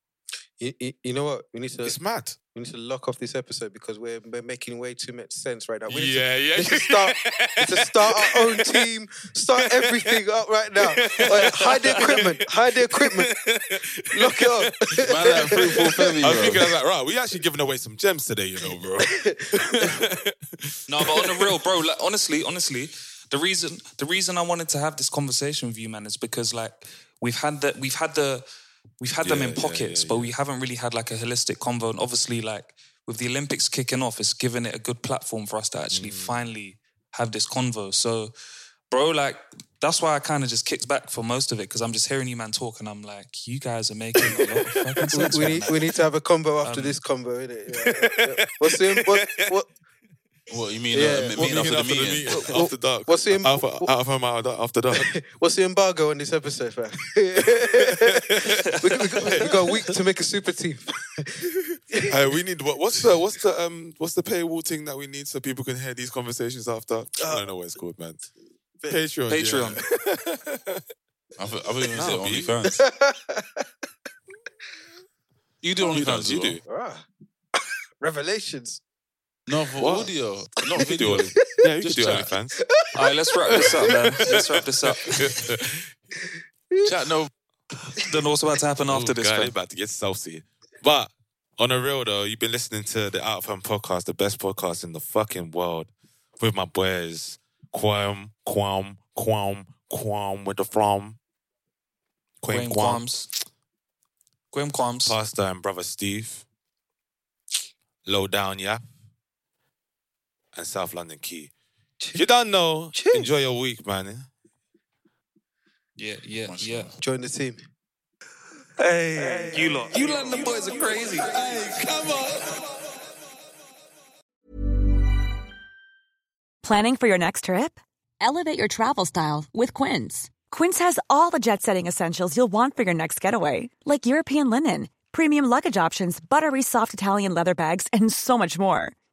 You, you, you know what? We need to. It's mad. We need to lock off this episode because we're, we're making way too much sense right now. We need Yeah, to, yeah. we need to start, need to start our own team, start everything up right now. Like, hide the equipment, hide the equipment, lock it up. Man, like fruitful Femi, I was bro. thinking, I was like, right, we actually giving away some gems today, you know, bro. No, but on the real, bro. Like honestly, honestly, the reason the reason I wanted to have this conversation with you, man, is because like we've had the we've had the we've had them Yeah, in yeah, pockets, but we haven't really had like a holistic convo. And obviously, like with the Olympics kicking off, it's given it a good platform for us to actually Mm. finally have this convo. So, bro, like that's why I kind of just kicked back for most of it because I'm just hearing you man talk, and I'm like, you guys are making a lot of fucking we, sense. we right need, we need to have a combo after Um, this combo, innit? Yeah, yeah, yeah. What's the what, what What you mean? Yeah. Uh, What meeting Meeting after the after the meeting? meeting, after dark. what's the im- out, of, out of home, out of- after dark. what's the embargo on this episode, fam? we, got, we, got, we got a week to make a super team. Hey, we need what, what's the what's the um what's the paywall thing that we need so people can hear these conversations after? I don't know what it's called, man. Patreon. Patreon. Yeah. I thought I thought you were Nah, going to say OnlyFans. You do You OnlyFans, don't, you do. Ah. Revelations. No, for What? audio, You not do video. Only- yeah, you can Just do chat. OnlyFans. All right, let's wrap this up, man. Let's wrap this up. Chat, no. Don't know what's about to happen after this. God, fam. about to get saucy. But on a real though, you've been listening to the Out of Home podcast, the best podcast in the fucking world, with my boys Quam, Quam, Quam, Quam with the from. Graham Quam, Quams. Graham Quams. Pastor and brother Steve. Low down, yeah. And South London Key. If you don't know, enjoy your week, man. Eh? Yeah, yeah, yeah. Join the team. Hey, you lot. You London boys are crazy. Hey, come on. Planning for your next trip? Elevate your travel style with Quince. Quince has all the jet setting essentials you'll want for your next getaway, like European linen, premium luggage options, buttery soft Italian leather bags, and so much more.